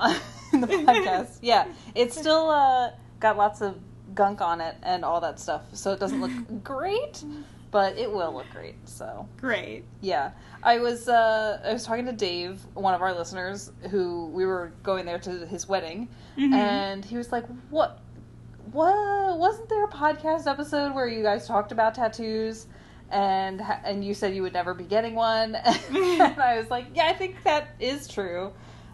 [SPEAKER 2] in (laughs) the podcast. (laughs) Yeah, it's still uh, got lots of gunk on it and all that stuff, so it doesn't look great, but it will look great. So
[SPEAKER 1] Great.
[SPEAKER 2] Yeah, I was uh, I was talking to Dave, one of our listeners, who we were going there to his wedding,
[SPEAKER 1] Mhm.
[SPEAKER 2] and he was like, "What? What? Wasn't there a podcast episode where you guys talked about tattoos?" And and you said you would never be getting one, (laughs) and I was like, "Yeah, I think that is true."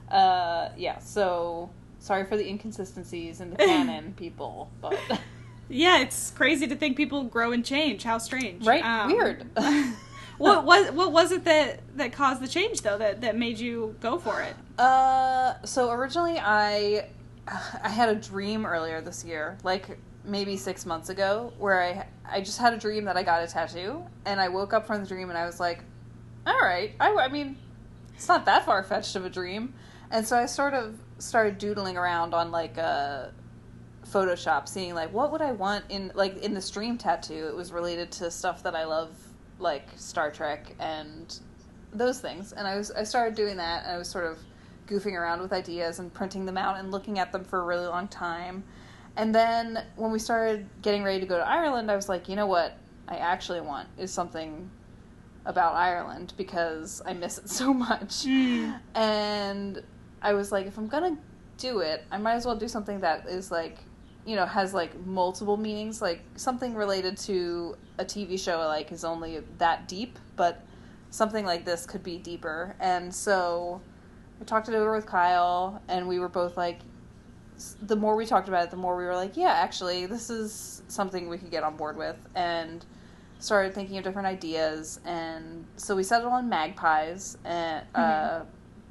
[SPEAKER 2] Uh, yeah, so sorry for the inconsistencies in the canon, (laughs) people, but (laughs)
[SPEAKER 1] Yeah, it's crazy to think people grow and change. How strange.
[SPEAKER 2] right,
[SPEAKER 1] Um,
[SPEAKER 2] weird.
[SPEAKER 1] what was what was it that that caused the change though? That that made you go for it?
[SPEAKER 2] Uh, so originally I I had a dream earlier this year, like maybe six months ago, where I I just had a dream that I got a tattoo, and I woke up from the dream and I was like, all right, I, I mean, it's not that far fetched of a dream, and so I sort of started doodling around on like a Photoshop, seeing like what would I want in like in the stream tattoo. It was related to stuff that I love, like Star Trek and those things. And I was I started doing that, and I was sort of goofing around with ideas and printing them out and looking at them for a really long time. And then when we started getting ready to go to Ireland, I was like, you know what, I actually want is something about Ireland because I miss it (laughs) so much. Mm. And I was like, if I'm gonna do it, I might as well do something that is like, you know, has like multiple meanings, like something related to a TV show like is only that deep, but something like this could be deeper. And so talked it over with Kyle, and we were both like, the more we talked about it, the more we were like, yeah, actually, this is something we could get on board with. And started thinking of different ideas. And so we settled on magpies, and uh,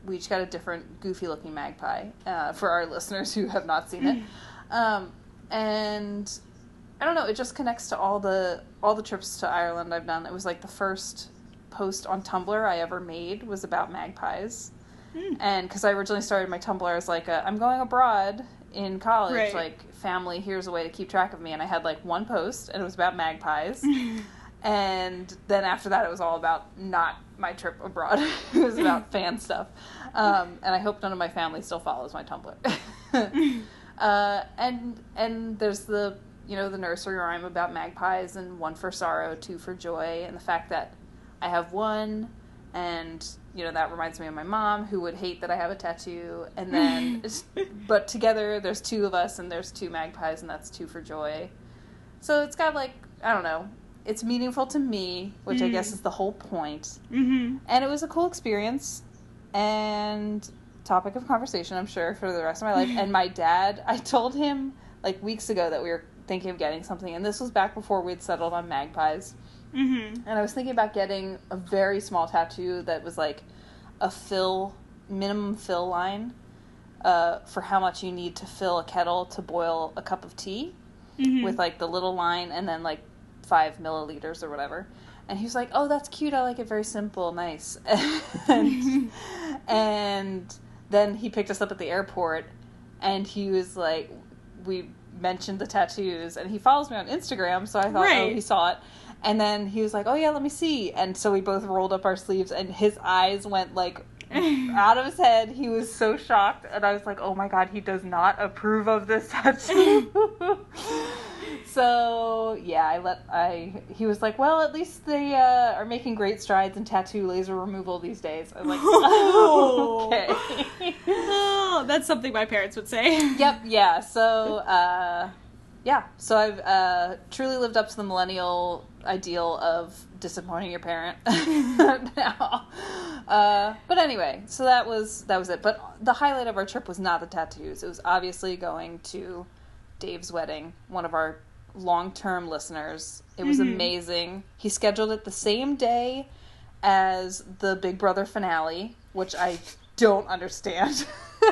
[SPEAKER 2] we each got a different goofy looking magpie uh, for our (laughs) listeners who have not seen it. (laughs) Um, and I don't know, it just connects to all the all the trips to Ireland I've done. It was like the first post on Tumblr I ever made was about magpies.
[SPEAKER 1] Hmm.
[SPEAKER 2] And because I originally started my Tumblr as like a, I'm going abroad in college,
[SPEAKER 1] Right.
[SPEAKER 2] like family, here's a way to keep track of me. And I had like one post, and it was about magpies. (laughs) and then after that, it was all about not my trip abroad. (laughs) it was about (laughs) fan stuff. Um, and I hope none of my family still follows my Tumblr. uh, and and there's the you know the nursery rhyme about magpies and one for sorrow, two for joy, and the fact that I have one, and you know that reminds me of my mom who would hate that I have a tattoo, and then (laughs) but together there's two of us and there's two magpies and that's two for joy. So it's got like I don't know, it's meaningful to me, which I guess
[SPEAKER 1] Mm.
[SPEAKER 2] is the whole point.
[SPEAKER 1] Mm-hmm.
[SPEAKER 2] And it was a cool experience and topic of conversation, I'm sure, for the rest of my life. and my dad, I told him like weeks ago that we were thinking of getting something, and this was back before we'd settled on magpies.
[SPEAKER 1] Mm-hmm.
[SPEAKER 2] And I was thinking about getting a very small tattoo that was like a fill, minimum fill line uh, for how much you need to fill a kettle to boil a cup of tea
[SPEAKER 1] Mm-hmm.
[SPEAKER 2] with like the little line and then like five milliliters or whatever. And he was like, "Oh, that's cute. I like it very simple, nice." (laughs) and, (laughs) and then he picked us up at the airport, and he was like, "We mentioned the tattoos," and he follows me on Instagram, so I thought, "Oh, he saw it." And then he was like, "Oh yeah, let me see." And so we both rolled up our sleeves, and his eyes went like (laughs) out of his head. He was so shocked, and I was like, "Oh my god, he does not approve of this tattoo." (laughs) so yeah, I let I. He was like, "Well, at least they uh, are making great strides in tattoo laser removal these days." I was like,
[SPEAKER 1] Oh. (laughs)
[SPEAKER 2] "Okay."
[SPEAKER 1] oh, that's something my parents would say.
[SPEAKER 2] yep. Yeah. So uh, yeah. So I've uh, truly lived up to the millennial ideal of disappointing your parent (laughs) now. Uh, but anyway, so that was that was it. But the highlight of our trip was not the tattoos. It was obviously going to Dave's wedding, one of our long-term listeners. It was
[SPEAKER 1] Mhm.
[SPEAKER 2] amazing. He scheduled it the same day as the Big Brother finale, which I don't understand. (laughs)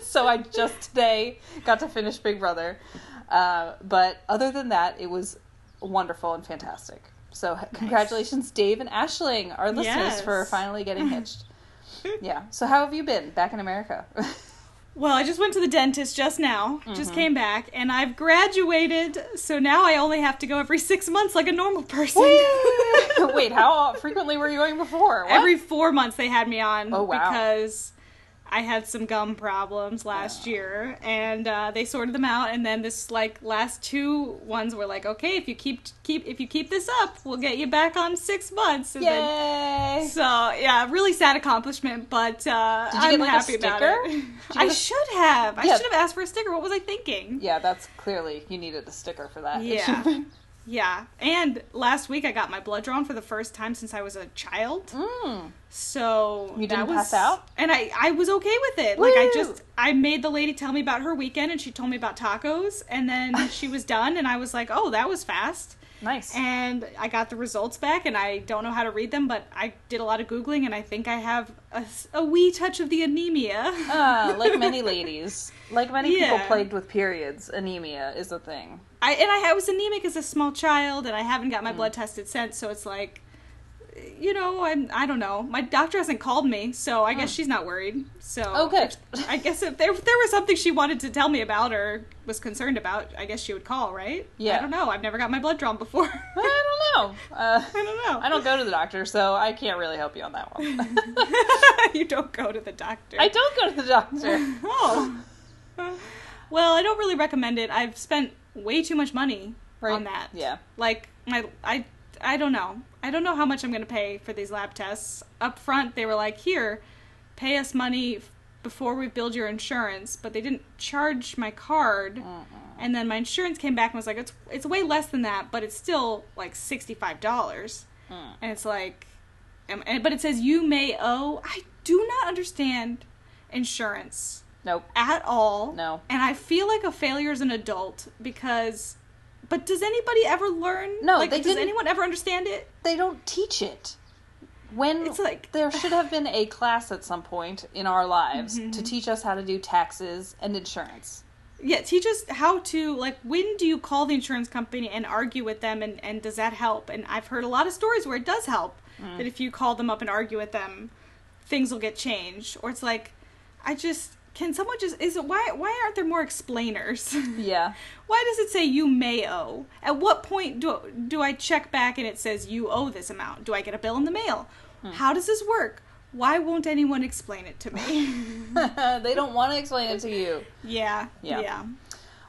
[SPEAKER 2] so I just today got to finish Big Brother. Uh, but other than that, it was wonderful and fantastic. So h- congratulations, Dave and Ashling, our listeners,
[SPEAKER 1] Yes.
[SPEAKER 2] for finally getting (laughs) hitched. yeah. So how have you been back in America? (laughs)
[SPEAKER 1] Well, I just went to the dentist just now,
[SPEAKER 2] Mm-hmm.
[SPEAKER 1] just came back, and I've graduated, so now I only have to go every six months like a normal person. (laughs)
[SPEAKER 2] Wait, how frequently were you going before? What?
[SPEAKER 1] Every four months they had me on
[SPEAKER 2] Oh, wow.
[SPEAKER 1] because I had some gum problems last year, and uh, they sorted them out. And then this like last two ones were like, okay, if you keep keep if you keep this up, we'll get you back on six months. And then,
[SPEAKER 2] Yay!
[SPEAKER 1] so yeah, really sad accomplishment, but uh,
[SPEAKER 2] Did you
[SPEAKER 1] I'm
[SPEAKER 2] get, like, a
[SPEAKER 1] happy about it.
[SPEAKER 2] Did you (laughs)
[SPEAKER 1] I
[SPEAKER 2] a-
[SPEAKER 1] should have. I should have asked for a sticker. What was I thinking?
[SPEAKER 2] yeah, that's clearly you needed a sticker for that.
[SPEAKER 1] Yeah. (laughs) Yeah, and last week I got my blood drawn for the first time since I was a child.
[SPEAKER 2] Mm.
[SPEAKER 1] So
[SPEAKER 2] You didn't
[SPEAKER 1] was,
[SPEAKER 2] pass out?
[SPEAKER 1] and I I was okay with it. Like I just I made the lady tell me about her weekend, and she told me about tacos, and then (laughs) she was done, and I was like, oh, that was fast.
[SPEAKER 2] Nice.
[SPEAKER 1] And I got the results back, and I don't know how to read them, but I did a lot of googling, and I think I have a, a wee touch of the anemia.
[SPEAKER 2] Ah, like many (laughs) ladies, like many people plagued with periods, anemia is a thing.
[SPEAKER 1] I and I, I was anemic as a small child, and I haven't got my blood tested since. So it's like, you know, I'm I don't know. My doctor hasn't called me, so I guess she's not worried. So
[SPEAKER 2] Hmm. Oh, good.
[SPEAKER 1] I guess if there if there was something she wanted to tell me about or was concerned about, I guess she would call, right?
[SPEAKER 2] Yeah.
[SPEAKER 1] I don't know. I've never got my blood drawn before. (laughs)
[SPEAKER 2] I don't know. Uh,
[SPEAKER 1] I don't know.
[SPEAKER 2] I don't go to the doctor, so I can't really help you on that one. (laughs)
[SPEAKER 1] you don't go to the doctor.
[SPEAKER 2] I don't go to the doctor. (laughs)
[SPEAKER 1] Oh. well, I don't really recommend it. I've spent way too much money
[SPEAKER 2] Right.
[SPEAKER 1] on that.
[SPEAKER 2] Yeah.
[SPEAKER 1] Like my I I don't know. I don't know how much I'm going to pay for these lab tests. Up front they were like, "Here, pay us money before we build your insurance," but they didn't charge my card. And then my insurance came back and was like, "It's it's way less than that, but it's still like $65."
[SPEAKER 2] Mm.
[SPEAKER 1] And it's like um, and, but it says you may owe. I do not understand insurance
[SPEAKER 2] Nope.
[SPEAKER 1] at all.
[SPEAKER 2] No.
[SPEAKER 1] And I feel like a failure as an adult because. But does anybody ever learn?
[SPEAKER 2] No,
[SPEAKER 1] like,
[SPEAKER 2] they
[SPEAKER 1] does
[SPEAKER 2] didn't-
[SPEAKER 1] anyone ever understand it?
[SPEAKER 2] They don't teach it. When
[SPEAKER 1] It's like-
[SPEAKER 2] there should have been a class at some point in our lives
[SPEAKER 1] Mm-hmm.
[SPEAKER 2] to teach us how to do taxes and insurance.
[SPEAKER 1] Yeah, teach us how to like. When do you call the insurance company and argue with them, and and does that help? And I've heard a lot of stories where it does help.
[SPEAKER 2] Mm.
[SPEAKER 1] That if you call them up and argue with them, things will get changed. Or it's like, I just can someone just is it why why aren't there more explainers? (laughs)
[SPEAKER 2] Yeah.
[SPEAKER 1] Why does it say you may owe? At what point do do I check back and it says you owe this amount? Do I get a bill in the mail?
[SPEAKER 2] Hmm.
[SPEAKER 1] How does this work? Why won't anyone explain it to me? (laughs)
[SPEAKER 2] they don't want to explain it to you.
[SPEAKER 1] yeah,
[SPEAKER 2] Yeah.
[SPEAKER 1] yeah.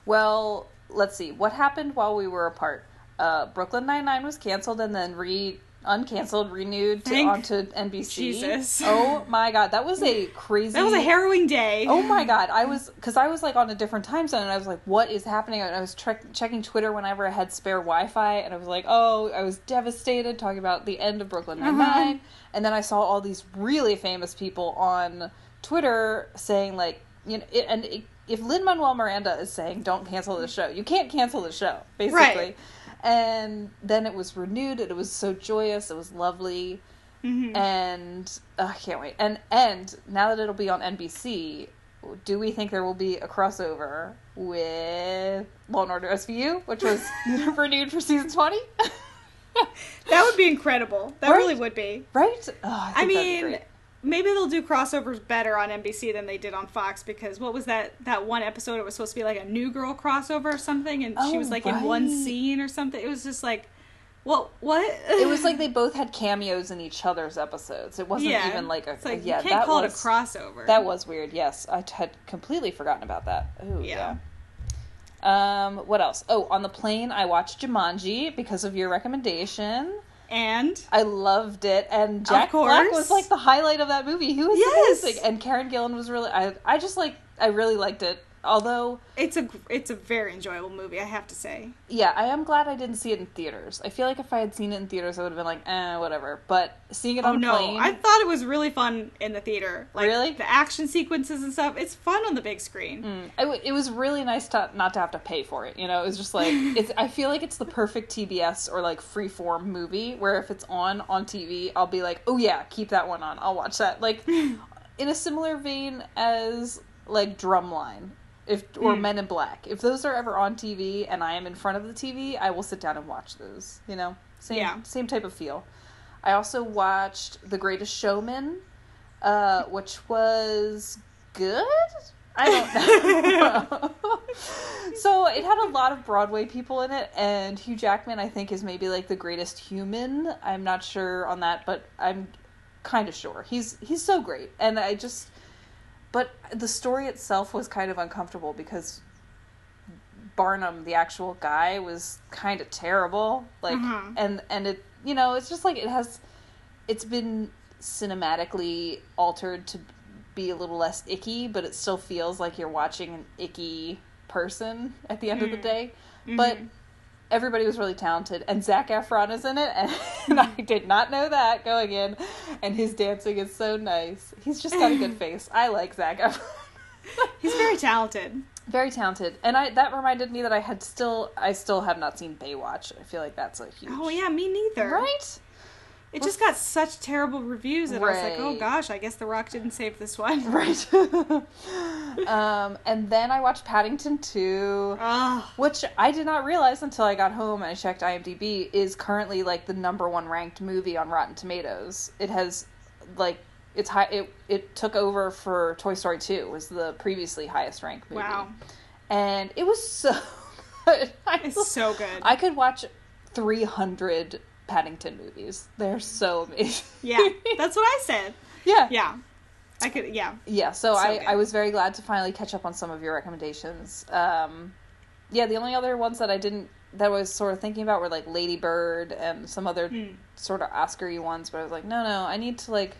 [SPEAKER 2] Well, let's see. What happened while we were apart? Uh, Brooklyn Nine Nine was canceled and then re uncanceled, renewed to,
[SPEAKER 1] Thank
[SPEAKER 2] onto NBC.
[SPEAKER 1] Jesus.
[SPEAKER 2] Oh my god, that was a crazy.
[SPEAKER 1] That was a harrowing day.
[SPEAKER 2] Oh my god, I was because I was like on a different time zone, and I was like, "What is happening?" And I was tre- checking Twitter whenever I had spare Wi-Fi, and I was like, "Oh, I was devastated." Talking about the end of Brooklyn uh-huh. Nine Nine, and then I saw all these really famous people on Twitter saying like, you know, it, and it, if Lin Manuel Miranda is saying, "Don't cancel the show," you can't cancel the show, basically.
[SPEAKER 1] Right.
[SPEAKER 2] And then it was renewed, and it was so joyous. It was lovely
[SPEAKER 1] Mhm.
[SPEAKER 2] and uh, I can't wait. And and now that it'll be on NBC, do we think there will be a crossover with Law and Order SVU, which was (laughs) (laughs) renewed for season twenty?
[SPEAKER 1] That would be incredible. That
[SPEAKER 2] Right?
[SPEAKER 1] really would be.
[SPEAKER 2] right? Oh, I,
[SPEAKER 1] I
[SPEAKER 2] think that'd be
[SPEAKER 1] mean. Maybe they'll do crossovers better on NBC than they did on Fox because what was that that one episode? It was supposed to be like a New Girl crossover or something, and she
[SPEAKER 2] Oh,
[SPEAKER 1] was like in one scene or something. It was just like, what? What?
[SPEAKER 2] it was like (laughs) they both had cameos in each other's episodes. It wasn't
[SPEAKER 1] yeah,
[SPEAKER 2] even like a
[SPEAKER 1] It's like
[SPEAKER 2] yeah.
[SPEAKER 1] you can't
[SPEAKER 2] that
[SPEAKER 1] call
[SPEAKER 2] was
[SPEAKER 1] it a crossover.
[SPEAKER 2] that was weird. Yes, I had completely forgotten about that. Oh yeah.
[SPEAKER 1] Yeah.
[SPEAKER 2] Um, what else? Oh, on the plane, I watched Jumanji because of your recommendation.
[SPEAKER 1] And
[SPEAKER 2] I loved it, and Jack. Black was like the highlight of that movie. He was
[SPEAKER 1] Yes.
[SPEAKER 2] amazing, and Karen Gillan was really. I I just like I really liked it. Although,
[SPEAKER 1] it's a it's a very enjoyable movie. I have to say.
[SPEAKER 2] yeah, I am glad I didn't see it in theaters. I feel like if I had seen it in theaters, I would have been like, eh, whatever. But seeing it
[SPEAKER 1] Oh
[SPEAKER 2] on
[SPEAKER 1] no,
[SPEAKER 2] plane,
[SPEAKER 1] I thought it was really fun in the theater. Like
[SPEAKER 2] Really?
[SPEAKER 1] the action sequences and stuff. It's fun on the big screen.
[SPEAKER 2] Mm, I w- it was really nice to not to have to pay for it. You know, it was just like (laughs) it's. I feel like it's the perfect TBS or like freeform movie where if it's on on TV, I'll be like, oh yeah, keep that one on. I'll watch that. Like (laughs) in a similar vein as like Drumline, if or
[SPEAKER 1] Mm.
[SPEAKER 2] Men in Black. If those are ever on TV and I am in front of the TV, I will sit down and watch those. You know, same
[SPEAKER 1] Yeah.
[SPEAKER 2] same type of feel. I also watched The Greatest Showman, uh, which was good. I don't know. (laughs) so it had a lot of Broadway people in it, and Hugh Jackman, I think, is maybe like the greatest human. I'm not sure on that, but I'm kind of sure he's he's so great, and I just. But the story itself was kind of uncomfortable because Barnum, the actual guy, was kind of terrible. Like,
[SPEAKER 1] Mhm.
[SPEAKER 2] and and it, you know, it's just like it has, it's been cinematically altered to be a little less icky, but it still feels like you're watching an icky person at the end of the
[SPEAKER 1] Mm.
[SPEAKER 2] day. But
[SPEAKER 1] Mhm.
[SPEAKER 2] Everybody was really talented, and Zac Efron is in it, (laughs) and, I did not know that going in. And his dancing is so nice. He's just got a good (laughs) face. I like Zac Efron. (laughs)
[SPEAKER 1] He's very talented.
[SPEAKER 2] very talented, and I that reminded me that I had still I still have not seen Baywatch. I feel like that's a huge
[SPEAKER 1] Oh yeah, me neither.
[SPEAKER 2] right.
[SPEAKER 1] It just got such terrible reviews that I was like, oh gosh, I guess The Rock didn't save this one. (laughs)
[SPEAKER 2] Right. um, and then I watched Paddington 2,
[SPEAKER 1] Oh,
[SPEAKER 2] which I did not realize until I got home and I checked IMDb, is currently like the number one ranked movie on Rotten Tomatoes. It has like it's high it it took over for Toy Story 2 was the previously highest ranked movie.
[SPEAKER 1] wow.
[SPEAKER 2] And it was so (laughs) good. I,
[SPEAKER 1] It's so good.
[SPEAKER 2] I could watch 300 Paddington movies. They're so (laughs) amazing.
[SPEAKER 1] yeah, that's what I said.
[SPEAKER 2] yeah.
[SPEAKER 1] Yeah. I could, yeah.
[SPEAKER 2] Yeah, so,
[SPEAKER 1] So
[SPEAKER 2] I,
[SPEAKER 1] good.
[SPEAKER 2] I was very glad to finally catch up on some of your recommendations. Um, yeah, the only other ones that I didn't that I was sort of thinking about were like Lady Bird and some other
[SPEAKER 1] Hmm.
[SPEAKER 2] sort of Oscar-y ones, but I was like, no, no, I need to like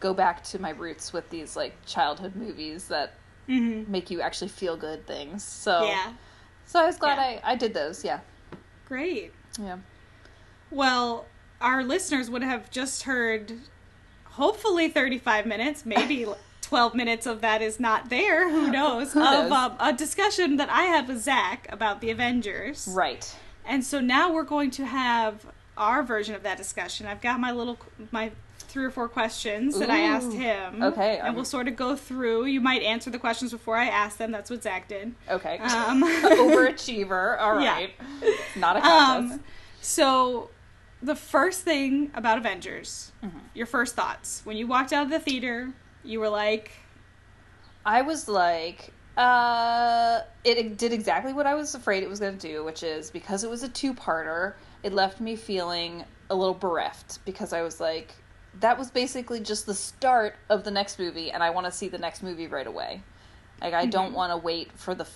[SPEAKER 2] go back to my roots with these like childhood movies that
[SPEAKER 1] hmm
[SPEAKER 2] make you actually feel good things. So
[SPEAKER 1] Yeah.
[SPEAKER 2] so I was glad
[SPEAKER 1] Yeah.
[SPEAKER 2] I I did those. Yeah,
[SPEAKER 1] Great.
[SPEAKER 2] yeah.
[SPEAKER 1] Well, our listeners would have just heard hopefully 35 minutes, maybe (laughs) 12 minutes of that is not there, who knows,
[SPEAKER 2] Who
[SPEAKER 1] of um, a discussion that I had with Zach about the Avengers.
[SPEAKER 2] Right.
[SPEAKER 1] And so now we're going to have our version of that discussion. I've got my little my three or four questions that I asked him.
[SPEAKER 2] Okay,
[SPEAKER 1] And
[SPEAKER 2] I'm-
[SPEAKER 1] we'll sort of go through. You might answer the questions before I ask them. That's what Zach did.
[SPEAKER 2] Okay.
[SPEAKER 1] Um, (laughs)
[SPEAKER 2] Overachiever. All (laughs)
[SPEAKER 1] Yeah.
[SPEAKER 2] right. Not a contest.
[SPEAKER 1] Um, so the first thing about Avengers,
[SPEAKER 2] Mm-hmm.
[SPEAKER 1] your first thoughts when you walked out of the theater, you were like,
[SPEAKER 2] I was like, uh, it did exactly what I was afraid it was going to do, which is because it was a two parter, it left me feeling a little bereft because I was like, that was basically just the start of the next movie, and I want to see the next movie right away. Like, I don't want to wait for the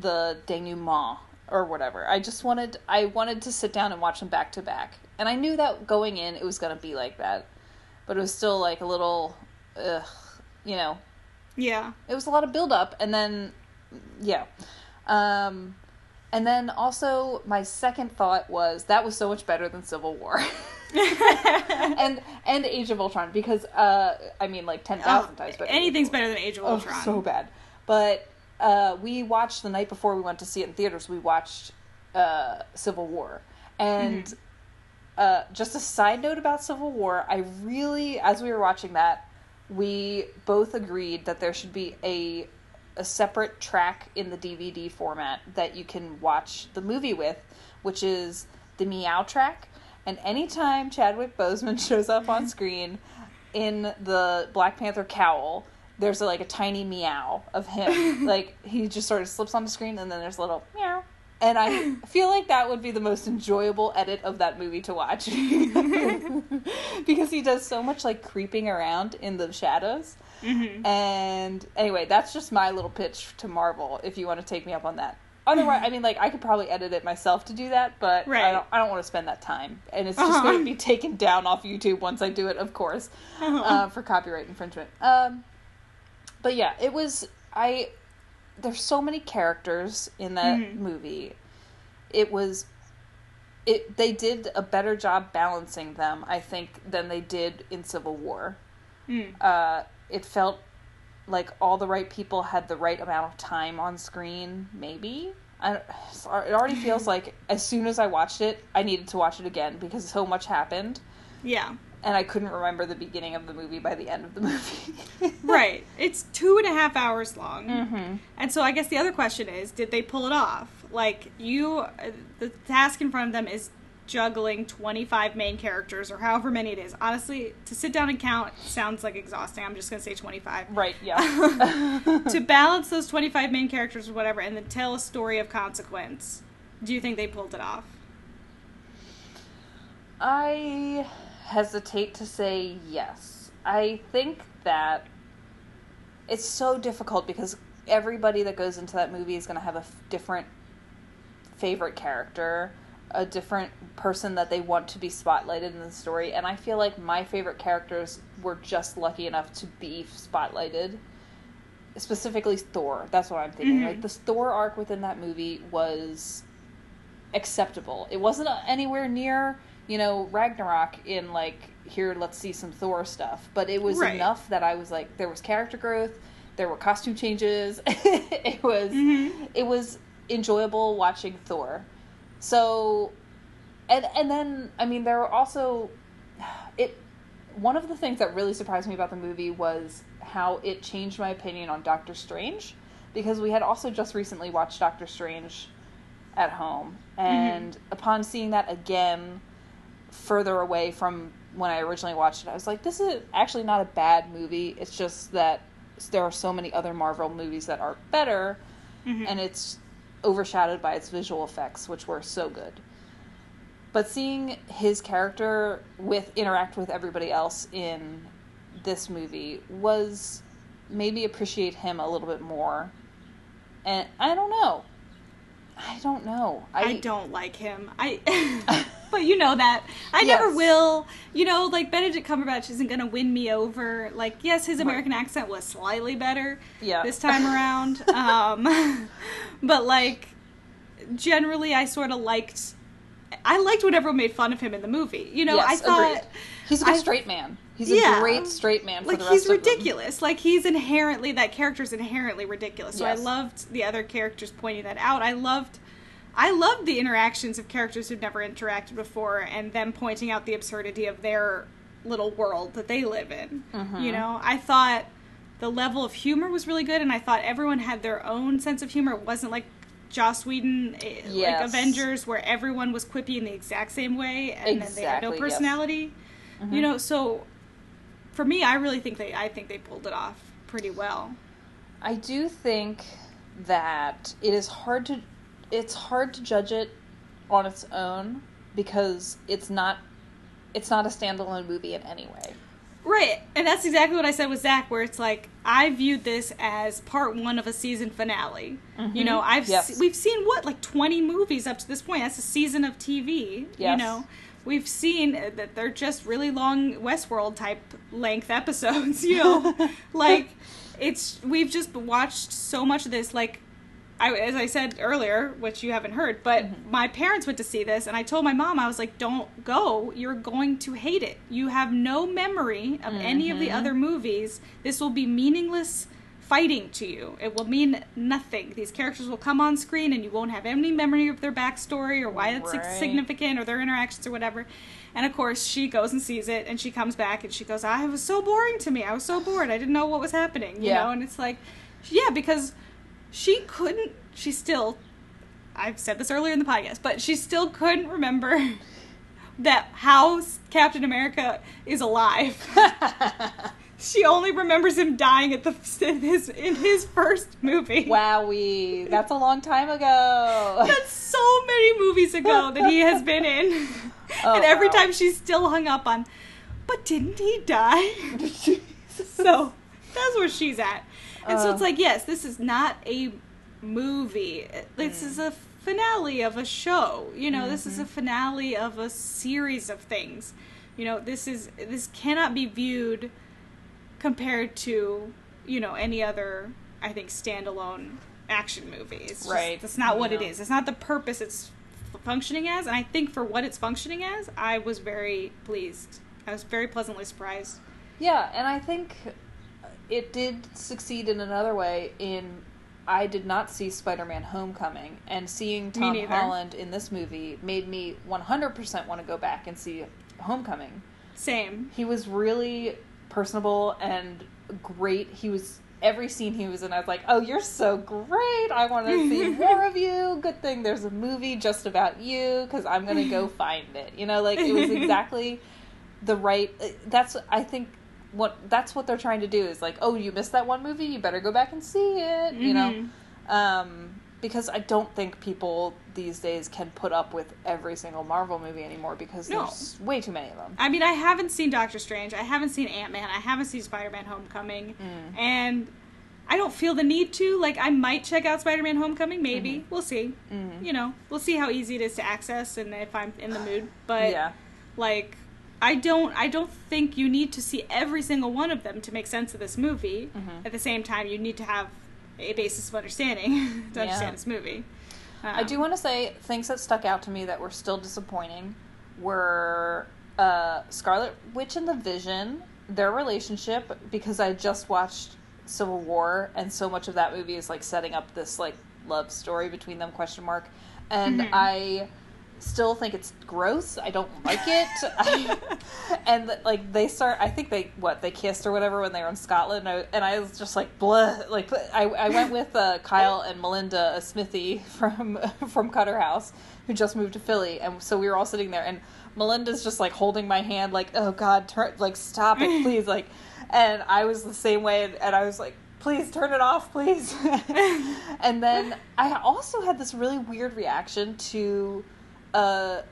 [SPEAKER 2] the denouement or whatever. I just wanted I wanted to sit down and watch them back to back. And I knew that going in it was going to be like that. But it was still like a little ugh, you know.
[SPEAKER 1] Yeah.
[SPEAKER 2] It was a lot of build up and then yeah. Um and then also my second thought was that was so much better than Civil War. (laughs) and and Age of Ultron because uh I mean like 10,000 times better. than
[SPEAKER 1] Anything's
[SPEAKER 2] Age of Ultron.
[SPEAKER 1] better than Age of
[SPEAKER 2] Oh,
[SPEAKER 1] Ultron.
[SPEAKER 2] so bad. But uh, we watched the night before we went to see it in theaters. We watched uh, Civil War, and
[SPEAKER 1] Mm-hmm.
[SPEAKER 2] uh, just a side note about Civil War. I really, as we were watching that, we both agreed that there should be a a separate track in the DVD format that you can watch the movie with, which is the meow track. And anytime Chadwick Boseman (laughs) shows up on (laughs) screen in the Black Panther cowl, there's like a tiny meow of him. (laughs) like he just sort of slips on the screen and then there's a little meow. And I (laughs) feel like that would be the most enjoyable edit of that movie to watch. (laughs) because he does so much like creeping around in the shadows.
[SPEAKER 1] Mm-hmm.
[SPEAKER 2] And anyway, that's just my little pitch to Marvel if you want to take me up on that. Otherwise, I mean, like I could probably edit it myself to do that, but I don't. I don't want to spend that time, and it's just
[SPEAKER 1] Uh-huh.
[SPEAKER 2] going to be taken down off YouTube once I do it, of course,
[SPEAKER 1] Uh-huh.
[SPEAKER 2] uh, for copyright infringement. Um, but yeah, it was. I there's so many characters in that
[SPEAKER 1] Mhm.
[SPEAKER 2] movie. It was. It they did a better job balancing them, I think, than they did in Civil War
[SPEAKER 1] Mm.
[SPEAKER 2] uh, it felt like all the right people had the right amount of time on screen. Maybe I, it already feels (laughs) like as soon as I watched it, I needed to watch it again because so much happened,
[SPEAKER 1] Yeah.
[SPEAKER 2] And I couldn't remember the beginning of the movie by the end of the (laughs) movie.
[SPEAKER 1] Right. It's two and a half hours long.
[SPEAKER 2] Mm-hmm.
[SPEAKER 1] And so I guess the other question is, did they pull it off? Like you, uh, the task in front of them is juggling 25 main characters or however many it is. Honestly, to sit down and count sounds like exhausting. I'm just going to say 25.
[SPEAKER 2] Right. Yeah. (laughs) (laughs)
[SPEAKER 1] to balance those 25 main characters or whatever and then tell a story of consequence. Do you think they pulled it off?
[SPEAKER 2] I hesitate to say yes. I think that it's so difficult because everybody that goes into that movie is going to have a f- different favorite character, a different person that they want to be spotlighted in the story, and I feel like my favorite characters were just lucky enough to be spotlighted. Specifically, Thor. That's what I'm thinking.
[SPEAKER 1] Mhm.
[SPEAKER 2] Like the Thor arc within that movie was acceptable. It wasn't uh, anywhere near, you know, Ragnarok in like here let's see some Thor stuff, but it was
[SPEAKER 1] Right.
[SPEAKER 2] enough that I was like there was character growth, there were costume changes. (laughs) it was
[SPEAKER 1] Mhm.
[SPEAKER 2] it was enjoyable watching Thor. So and and then I mean there were also (sighs) it one of the things that really surprised me about the movie was how it changed my opinion on Doctor Strange because we had also just recently watched Doctor Strange at home and upon seeing that again further away from when I originally watched it. I was like this is actually not a bad movie. It's just that there are so many other Marvel movies that are better
[SPEAKER 1] Mhm.
[SPEAKER 2] and it's overshadowed by its visual effects which were so good. But seeing his character with interact with everybody else in this movie was maybe appreciate him a little bit more. And i don't know. I don't know.
[SPEAKER 1] I, don't like him. I (laughs) (laughs) but you know that. I never will. You know, like Benedict Cumberbatch isn't going to win me over. Like yes, his
[SPEAKER 2] Right.
[SPEAKER 1] American accent was slightly better
[SPEAKER 2] yeah
[SPEAKER 1] this time (laughs) around. um (laughs) but like generally I sort of liked I liked when everyone made fun of him in the movie. You know,
[SPEAKER 2] Yes,
[SPEAKER 1] I thought
[SPEAKER 2] agreed. he's a good
[SPEAKER 1] I-
[SPEAKER 2] straight man he's a
[SPEAKER 1] Yeah.
[SPEAKER 2] great straight man for
[SPEAKER 1] like
[SPEAKER 2] the rest
[SPEAKER 1] he's ridiculous. Like he's inherently that character's inherently ridiculous. So
[SPEAKER 2] Yes.
[SPEAKER 1] I loved the other characters pointing that out. I loved I loved the interactions of characters who've never interacted before and them pointing out the absurdity of their little world that they live in.
[SPEAKER 2] Mhm.
[SPEAKER 1] You know, I thought the level of humor was really good and I thought everyone had their own sense of humor. It wasn't like Joss Whedon, eh, like Avengers, where everyone was quippy in the exact same way and then they had no
[SPEAKER 2] Exactly, yes.
[SPEAKER 1] personality. You know, so for me, I really think they I think they pulled it off pretty well.
[SPEAKER 2] I do think that it is hard to it's hard to judge it on its own because it's not it's not a standalone movie in any way.
[SPEAKER 1] Right, and that's exactly what I said with Zach, where it's like I viewed this as part one of a season finale. You know, I've
[SPEAKER 2] Mm-hmm. Yes.
[SPEAKER 1] se- we've seen what like twenty movies up to this point. That's a season of TV. You know, we've seen that they're just really long Westworld type length episodes. (laughs) You know, (laughs) like it's we've just watched so much of this. Like I, as I said earlier, which you haven't heard, but
[SPEAKER 2] Mm-hmm.
[SPEAKER 1] my parents went to see this, and I told my mom, I was like, "Don't go. You're going to hate it. You have no memory of any of the
[SPEAKER 2] Mm-hmm.
[SPEAKER 1] other movies. This will be meaningless fighting to you. It will mean nothing. These characters will come on screen, and you won't have any memory of their backstory or why it's
[SPEAKER 2] Right.
[SPEAKER 1] significant or their interactions or whatever." And of course, she goes and sees it, and she comes back and she goes, "I it was so boring to me. I was so bored. I didn't know what was happening." You
[SPEAKER 2] Yeah.
[SPEAKER 1] know, and it's like, yeah, because she couldn't she still i've said this earlier in the podcast but she still couldn't remember (laughs) that how captain america is alive. (laughs) She only remembers him dying at the (laughs) in his in his first movie.
[SPEAKER 2] Wowie, that's a long time ago.
[SPEAKER 1] that's so many movies ago that he has been in.
[SPEAKER 2] Oh,
[SPEAKER 1] and every
[SPEAKER 2] wow.
[SPEAKER 1] time she's still hung up on but didn't he die? So that's where she's at and so
[SPEAKER 2] Uh.
[SPEAKER 1] it's like yes this is not a movie. This is a finale of a show. You know this is a finale of a series of things. You know this is this cannot be viewed compared to you know any other i think standalone action movie. It's just,
[SPEAKER 2] Right.
[SPEAKER 1] that's not what it is. It's not the purpose it's functioning as. And i think for what it's functioning as i was very pleased. I was very pleasantly surprised.
[SPEAKER 2] Yeah, and I think it did succeed in another way. In I did not see Spider-Man: Homecoming, and seeing Tom. Holland in this movie made me 100% want to go back and see Homecoming.
[SPEAKER 1] same
[SPEAKER 2] He was really personable and great. He was every scene he was in. I was like, "Oh, you're so great! I want to see (laughs) more of you." Good thing there's a movie just about you because I'm gonna go (laughs) find it. You know, like it was exactly the right. Uh, that's I think what that's what they're trying to do is like, "Oh, you missed that one movie. You better go back and see it." You know.
[SPEAKER 1] Mhm.
[SPEAKER 2] Um, because I don't think people these days can put up with every single Marvel movie anymore because
[SPEAKER 1] No.
[SPEAKER 2] there's way too many of them.
[SPEAKER 1] I mean, I haven't seen Doctor Strange. I haven't seen Ant Man. I haven't seen Spider Man Homecoming.
[SPEAKER 2] Mm.
[SPEAKER 1] And I don't feel the need to. Like, I might check out Spider Man Homecoming. Maybe.
[SPEAKER 2] Mm-hmm.
[SPEAKER 1] We'll see.
[SPEAKER 2] Mhm.
[SPEAKER 1] You know, we'll see how easy it is to access and if I'm in the mood. But,
[SPEAKER 2] yeah.
[SPEAKER 1] like, I don't I don't think you need to see every single one of them to make sense of this movie.
[SPEAKER 2] Mhm.
[SPEAKER 1] At the same time, you need to have a basis of understanding (laughs) to
[SPEAKER 2] Yeah.
[SPEAKER 1] understand this movie.
[SPEAKER 2] I
[SPEAKER 1] Um,
[SPEAKER 2] do want to say things that stuck out to me that were still disappointing were uh, Scarlet Witch and the Vision, their relationship, because I just watched Civil War, and so much of that movie is like setting up this like love story between them question mark, and
[SPEAKER 1] Mhm.
[SPEAKER 2] I still think it's gross. I don't like it. (laughs) And like they start, I think they what they kissed or whatever when they were in Scotland, and I, and I was just like blah. Like I, I went with uh, Kyle and Melinda a Smithy from (laughs) from Cutter House, who just moved to Philly, and so we were all sitting there, and Melinda's just like holding my hand, like oh God, turn like stop it, please, (laughs) like, and I was the same way, and, and I was like. Please turn it off, please. and then I also had this really weird reaction to uh,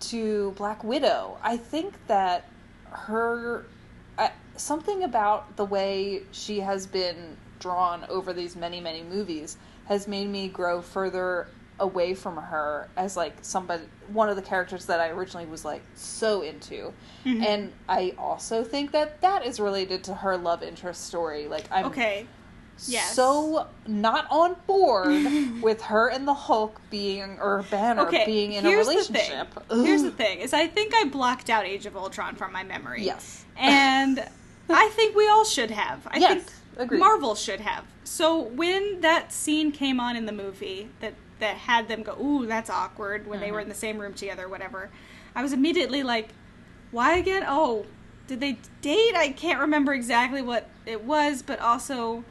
[SPEAKER 2] to Black Widow. I think that her I, something about the way she has been drawn over these many many movies has made me grow further away from her as like somebody one of the characters that I originally was like so into.
[SPEAKER 1] Mhm.
[SPEAKER 2] And I also think that that is related to her love interest story. Like I'm
[SPEAKER 1] Okay. Yes.
[SPEAKER 2] so not on board (laughs) with her and the Hulk being or Banner
[SPEAKER 1] Okay.
[SPEAKER 2] being in a relationship.
[SPEAKER 1] The thing. Here's the thing: is I think I blocked out Age of Ultron from my memory.
[SPEAKER 2] Yes.
[SPEAKER 1] and (laughs) I think we all should have. I
[SPEAKER 2] Yes,
[SPEAKER 1] think
[SPEAKER 2] agreed.
[SPEAKER 1] Marvel should have. So when that scene came on in the movie that that had them go, "Ooh, that's awkward," when they were
[SPEAKER 2] Mhm.
[SPEAKER 1] in the same room together, whatever, I was immediately like, "Why again? Oh, did they date? I can't remember exactly what it was, but also."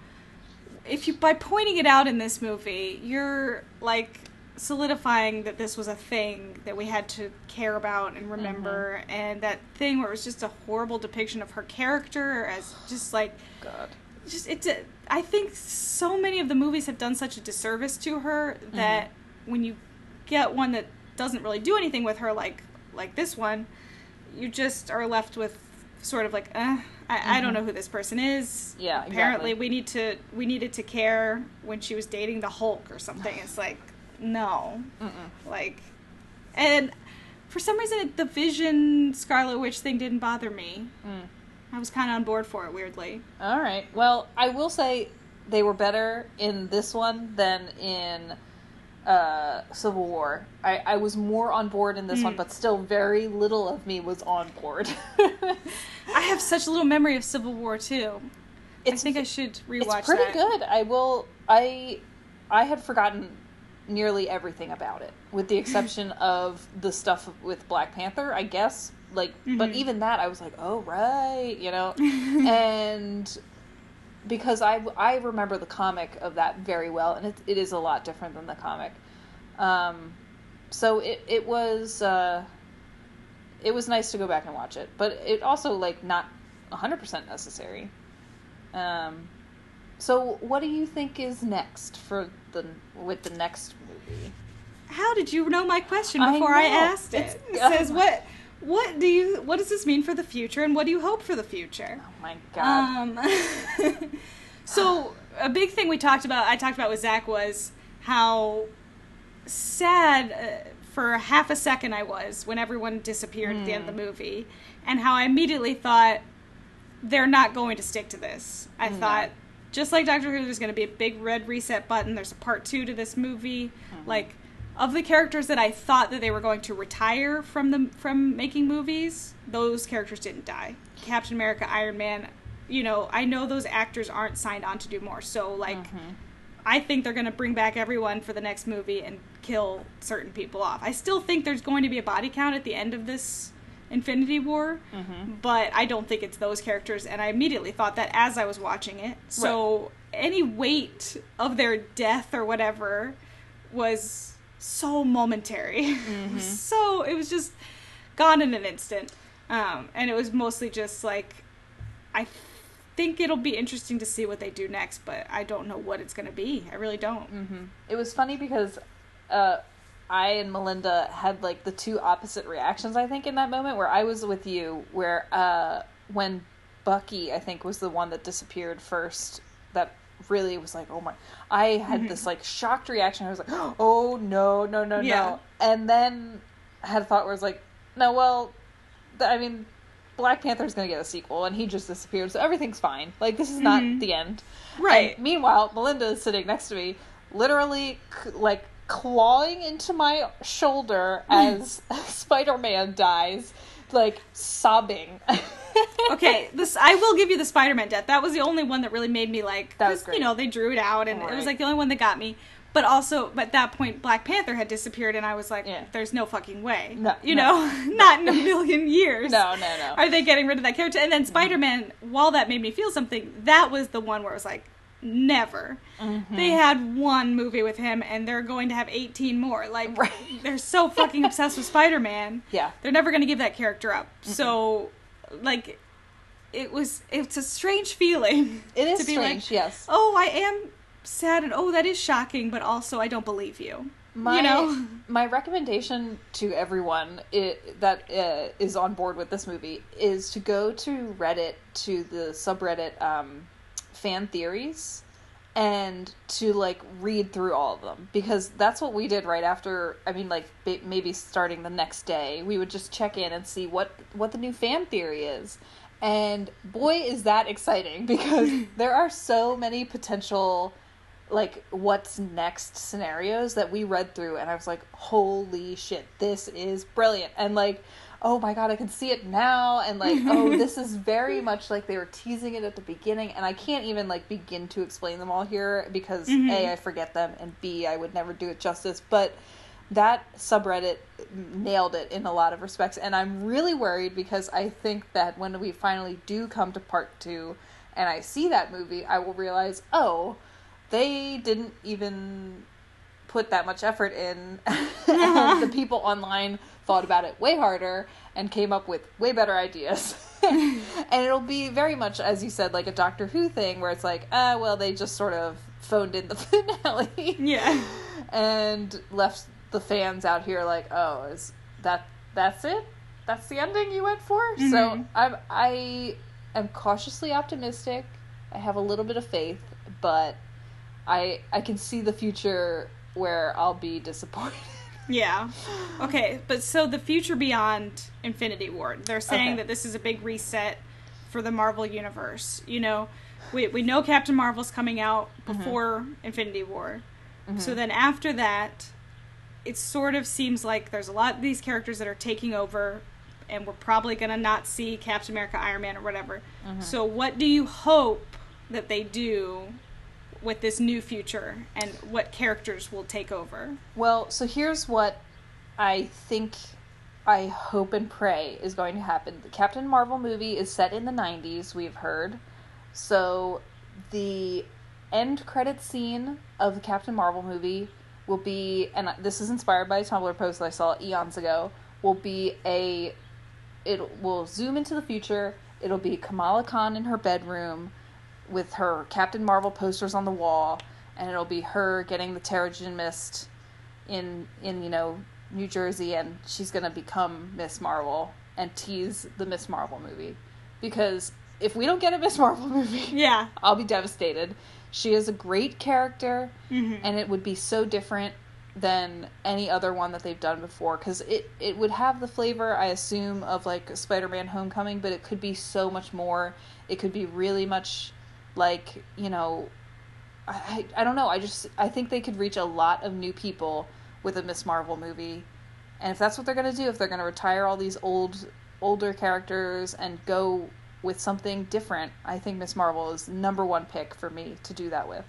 [SPEAKER 1] If you by pointing it out in this movie, you're like solidifying that this was a thing that we had to care about and remember and that thing where it was just a horrible depiction of her character as just like
[SPEAKER 2] God.
[SPEAKER 1] just it's a, I think so many of the movies have done such a disservice to her that when you get one that doesn't really do anything with her like like this one you just are left with sort of like uh, I, I don't know who this person is.
[SPEAKER 2] Yeah,
[SPEAKER 1] Apparently,
[SPEAKER 2] exactly.
[SPEAKER 1] we need to we needed to care when she was dating the Hulk or something. It's (sighs) like no, like, and for some reason the Vision Scarlet Witch thing didn't bother me.
[SPEAKER 2] Mm.
[SPEAKER 1] I was kind of on board for it weirdly.
[SPEAKER 2] All right. Well, I will say they were better in this one than in uh, Civil War. I, I was more on board in this one,
[SPEAKER 1] Mm.
[SPEAKER 2] but still very little of me was on board. (laughs)
[SPEAKER 1] I have such little memory of Civil War too.
[SPEAKER 2] It's
[SPEAKER 1] I think I should rewatch
[SPEAKER 2] it's pretty
[SPEAKER 1] that.
[SPEAKER 2] good. I will. I I had forgotten nearly everything about it, with the exception (laughs) of the stuff with Black Panther. I guess. Like, but
[SPEAKER 1] Mhm.
[SPEAKER 2] even that, I was like, oh right, you know, (laughs) and because I I remember the comic of that very well, and it it is a lot different than the comic. Um, so it it was uh, it was nice to go back and watch it, but it also like not hundred percent necessary. Um, so what do you think is next for the with the next movie?
[SPEAKER 1] How did you know my question before I,
[SPEAKER 2] know.
[SPEAKER 1] asked it? It says (laughs) what what do you what does this mean for the future and what do you hope for the future?
[SPEAKER 2] Oh my god!
[SPEAKER 1] Um, (laughs) so a big thing we talked about, I talked about with Zach was how sad uh, for half a second I was when everyone disappeared at the end of the movie, and how I immediately thought they're not going to stick to this. I
[SPEAKER 2] No.
[SPEAKER 1] thought just like Doctor Who, there's going to be a big red reset button. There's a part two to this movie, like. Of the characters that I thought that they were going to retire from the from making movies, those characters didn't die. Captain America, Iron Man, you know, I know those actors aren't signed on to do more. So like mm-hmm. I think they're going to bring back everyone for the next movie and kill certain people off. I still think there's going to be a body count at the end of this Infinity War, mm-hmm. but I don't think it's those characters and I immediately thought that as I was watching it. So any weight of their death or whatever was so momentary. (laughs) so it was just gone in an instant. Um, and it was mostly just like I think it'll be interesting to see what they do next, but I don't know what it's going to be. I really don't.
[SPEAKER 2] hmm It was funny because uh, I and Melinda had like the two opposite reactions. I think in that moment where I was with you, where uh, when Bucky, I think, was the one that disappeared first. That really was like, oh my! I had this like shocked reaction. I was like, (gasps) oh no, no, no,
[SPEAKER 1] Yeah.
[SPEAKER 2] no! And then I had a thought where I was like, no, well, th- I mean. Black Panther's gonna get a sequel, and he just disappeared, so everything's fine. Like this is not
[SPEAKER 1] Mhm.
[SPEAKER 2] the end.
[SPEAKER 1] Right.
[SPEAKER 2] And meanwhile, Melinda is sitting next to me, literally c- like clawing into my shoulder as (laughs) Spider-Man dies, like sobbing. (laughs)
[SPEAKER 1] okay, this I will give you the Spider-Man death. That was the only one that really made me like.
[SPEAKER 2] That was
[SPEAKER 1] 'cause,
[SPEAKER 2] great.
[SPEAKER 1] You know, they drew it out, and it was like the only one that got me. But also, but at that point, Black Panther had disappeared, and I was like,
[SPEAKER 2] Yeah.
[SPEAKER 1] "There's no fucking way."
[SPEAKER 2] No,
[SPEAKER 1] you
[SPEAKER 2] no. (laughs)
[SPEAKER 1] know, not in a million years.
[SPEAKER 2] No, no, no.
[SPEAKER 1] Are they getting rid of that character? And then Spider-Man, while that made me feel something, that was the one where it was like, never.
[SPEAKER 2] Mm-hmm.
[SPEAKER 1] They had one movie with him, and they're going to have 18 more. Like,
[SPEAKER 2] Right.
[SPEAKER 1] they're so fucking obsessed with Spider-Man (laughs)
[SPEAKER 2] yeah.
[SPEAKER 1] they're never going to give that character up. So, like, it was it's a strange feeling.
[SPEAKER 2] It is
[SPEAKER 1] to be
[SPEAKER 2] strange,
[SPEAKER 1] like,
[SPEAKER 2] yes.
[SPEAKER 1] oh, I am sad, and oh, that is shocking, but also I don't believe you.
[SPEAKER 2] My,
[SPEAKER 1] you know, (laughs)
[SPEAKER 2] my recommendation to everyone i that uh, is on board with this movie is to go to Reddit to the subreddit um, fan theories and to like read through all of them. Because that's what we did right after i mean like maybe starting the next day. We would just check in and see what what the new fan theory is. And boy is that exciting (laughs) because there are so many potential like what's next scenarios that we read through and I was like, holy shit, this is brilliant. And like, oh my god, I can see it now. And like, oh, (laughs) this is very much like they were teasing it at the beginning. And I can't even like begin to explain them all here because
[SPEAKER 1] Mhm.
[SPEAKER 2] A, I forget them. And B, I would never do it justice. But that subreddit nailed it in a lot of respects. And I'm really worried because I think that when we finally do come to part 2 and I see that movie, I will realize, oh, they didn't even put that much effort in. (laughs) The (laughs) people online thought about it way harder and came up with way better ideas (laughs) and it'll be very much as you said like a doctor who thing where it's like ah well they just sort of phoned in the (laughs) finale
[SPEAKER 1] yeah,
[SPEAKER 2] and left the fans out here like oh is that that's it that's the ending you went for so
[SPEAKER 1] Mhm.
[SPEAKER 2] i i am cautiously optimistic. I have a little bit of faith, but I I can see the future where I'll be disappointed. (laughs)
[SPEAKER 1] Yeah. Okay, but so the future beyond Infinity War, they're saying
[SPEAKER 2] Okay.
[SPEAKER 1] that this is a big reset for the Marvel universe. You know, we we know Captain Marvel's coming out mm-hmm. before Infinity War. Mm-hmm. So then after that, it sort of seems like there's a lot of these characters that are taking over and we're probably going to not see Captain America, Iron Man or whatever. Mm-hmm. So what do you hope that they do with this new future and what characters will take over?
[SPEAKER 2] Well, so here's what I think I hope and pray is going to happen. The Captain Marvel movie is set in the 90s, we've heard. So the end credit scene of the Captain Marvel movie will be and this is inspired by a Tumblr post that I saw eons ago, will be a it will zoom into the future. It'll be Kamala Khan in her bedroom with her Captain Marvel posters on the wall, and it'll be her getting the Terrigen Mist in in you know New Jersey, and she's gonna become Miss Marvel and tease the Miss Marvel movie, because if we don't get a Miss Marvel (laughs) movie,
[SPEAKER 1] Yeah.
[SPEAKER 2] I'll be devastated. She is a great character,
[SPEAKER 1] Mhm.
[SPEAKER 2] and it would be so different than any other one that they've done before because it, it would have the flavor i assume of like spider-man homecoming but it could be so much more it could be really much like you know I, I don't know. I just i think they could reach a lot of new people with a miss marvel movie. And if that's what they're going to do if they're going to retire all these old older characters and go with something different i think miss marvel is number one pick for me to do that with.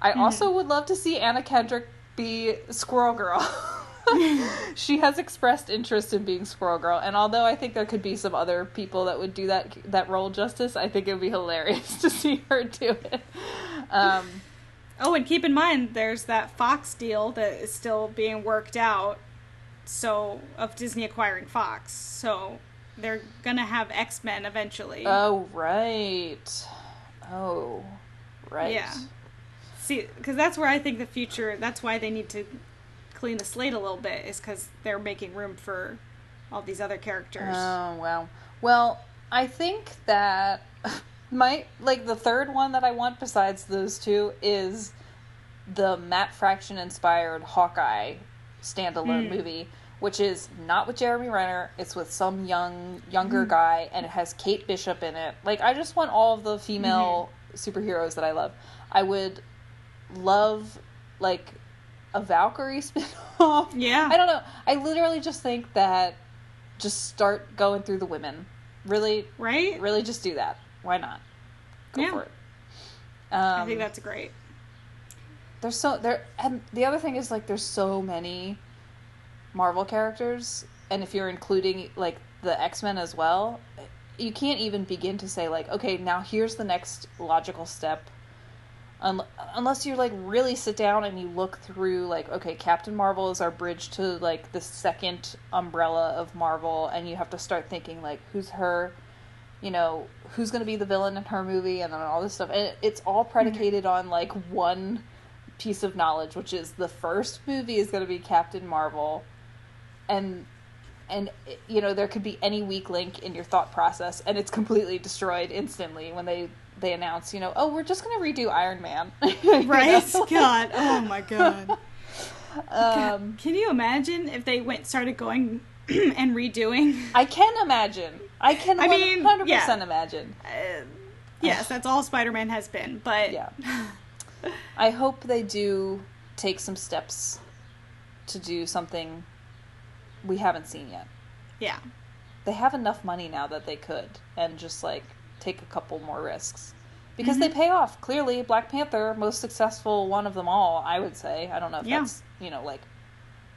[SPEAKER 2] I mm-hmm. also would love to see anna kendrick be squirrel girl (laughs) (laughs) she has expressed interest in being squirrel girl and although i think there could be some other people that would do that that role justice i think it would be hilarious (laughs) to see her do it um,
[SPEAKER 1] Oh, and keep in mind, there's that Fox deal that is still being worked out. So of Disney acquiring Fox, so they're gonna have X Men eventually.
[SPEAKER 2] oh right oh right
[SPEAKER 1] Yeah. See, because that's where I think the future. That's why they need to clean the slate a little bit, is because they're making room for all these other characters.
[SPEAKER 2] Oh wow. Well, I think that (laughs) my like the third one that I want besides those two is the Matt Fraction inspired Hawkeye standalone
[SPEAKER 1] Mm.
[SPEAKER 2] movie, which is not with Jeremy Renner. It's with some young younger guy, and it has Kate Bishop in it. Like I just want all of the female superheroes that I love. I would love like a Valkyrie (laughs) spin-off.
[SPEAKER 1] Yeah.
[SPEAKER 2] I don't know. I literally just think that just start going through the women. Really,
[SPEAKER 1] right?
[SPEAKER 2] really just do that. Why not? Go
[SPEAKER 1] Yeah.
[SPEAKER 2] for it. Um,
[SPEAKER 1] I think that's great.
[SPEAKER 2] there's so there and the other thing is like there's so many Marvel characters and if you're including like the X-Men as well, you can't even begin to say like okay, now here's the next logical step. Un- unless you like really sit down and you look through like okay, Captain Marvel is our bridge to like the second umbrella of Marvel and you have to start thinking like who's her you know, who's going to be the villain in her movie and then all this stuff. And it's all hmm. predicated on like one piece of knowledge, which is the first movie is going to be Captain Marvel. And and you know, there could be any weak link in your thought process and it's completely destroyed instantly when they they announce, you know, oh, we're just going to redo Iron Man. (laughs)
[SPEAKER 1] Right?
[SPEAKER 2] know?
[SPEAKER 1] God. Oh my God. (laughs)
[SPEAKER 2] Um
[SPEAKER 1] Can you imagine if they went started going (clears throat) and redoing?
[SPEAKER 2] I can imagine. I can
[SPEAKER 1] I mean,
[SPEAKER 2] 100%
[SPEAKER 1] yeah.
[SPEAKER 2] imagine.
[SPEAKER 1] Uh, yes, (sighs) that's all Spider-Man has been, but
[SPEAKER 2] Yeah. (laughs) I hope they do take some steps to do something we haven't seen yet.
[SPEAKER 1] yeah.
[SPEAKER 2] They have enough money now that they could and just like take a couple more risks. Because they pay off. Clearly, Black Panther, most successful one of them all, I would say. I don't know if
[SPEAKER 1] Yeah.
[SPEAKER 2] that's, you know, like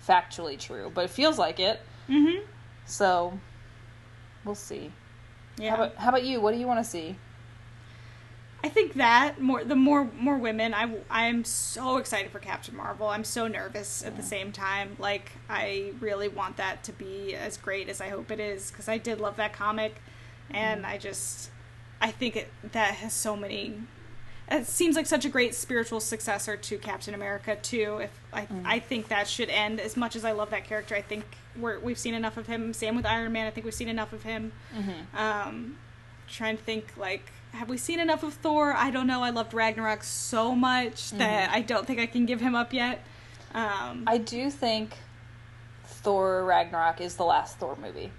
[SPEAKER 2] factually true, but it feels like it.
[SPEAKER 1] Mm-hmm.
[SPEAKER 2] So we'll see.
[SPEAKER 1] Yeah.
[SPEAKER 2] How about how about you? What do you want to see?
[SPEAKER 1] I think that more the more more women. I I'm so excited for Captain Marvel. I'm so nervous at the same time. Like I really want that to be as great as I hope it is because I did love that comic, and I just I think it that has so many. It seems like such a great spiritual successor to Captain America too. If I I think that should end as much as I love that character. I think we're we've seen enough of him. Same with Iron Man. I think we've seen enough of him. Um, trying to think like have we seen enough of Thor? I don't know. I loved Ragnarok so much that I don't think I can give him up yet. Um,
[SPEAKER 2] I do think Thor Ragnarok is the last Thor movie.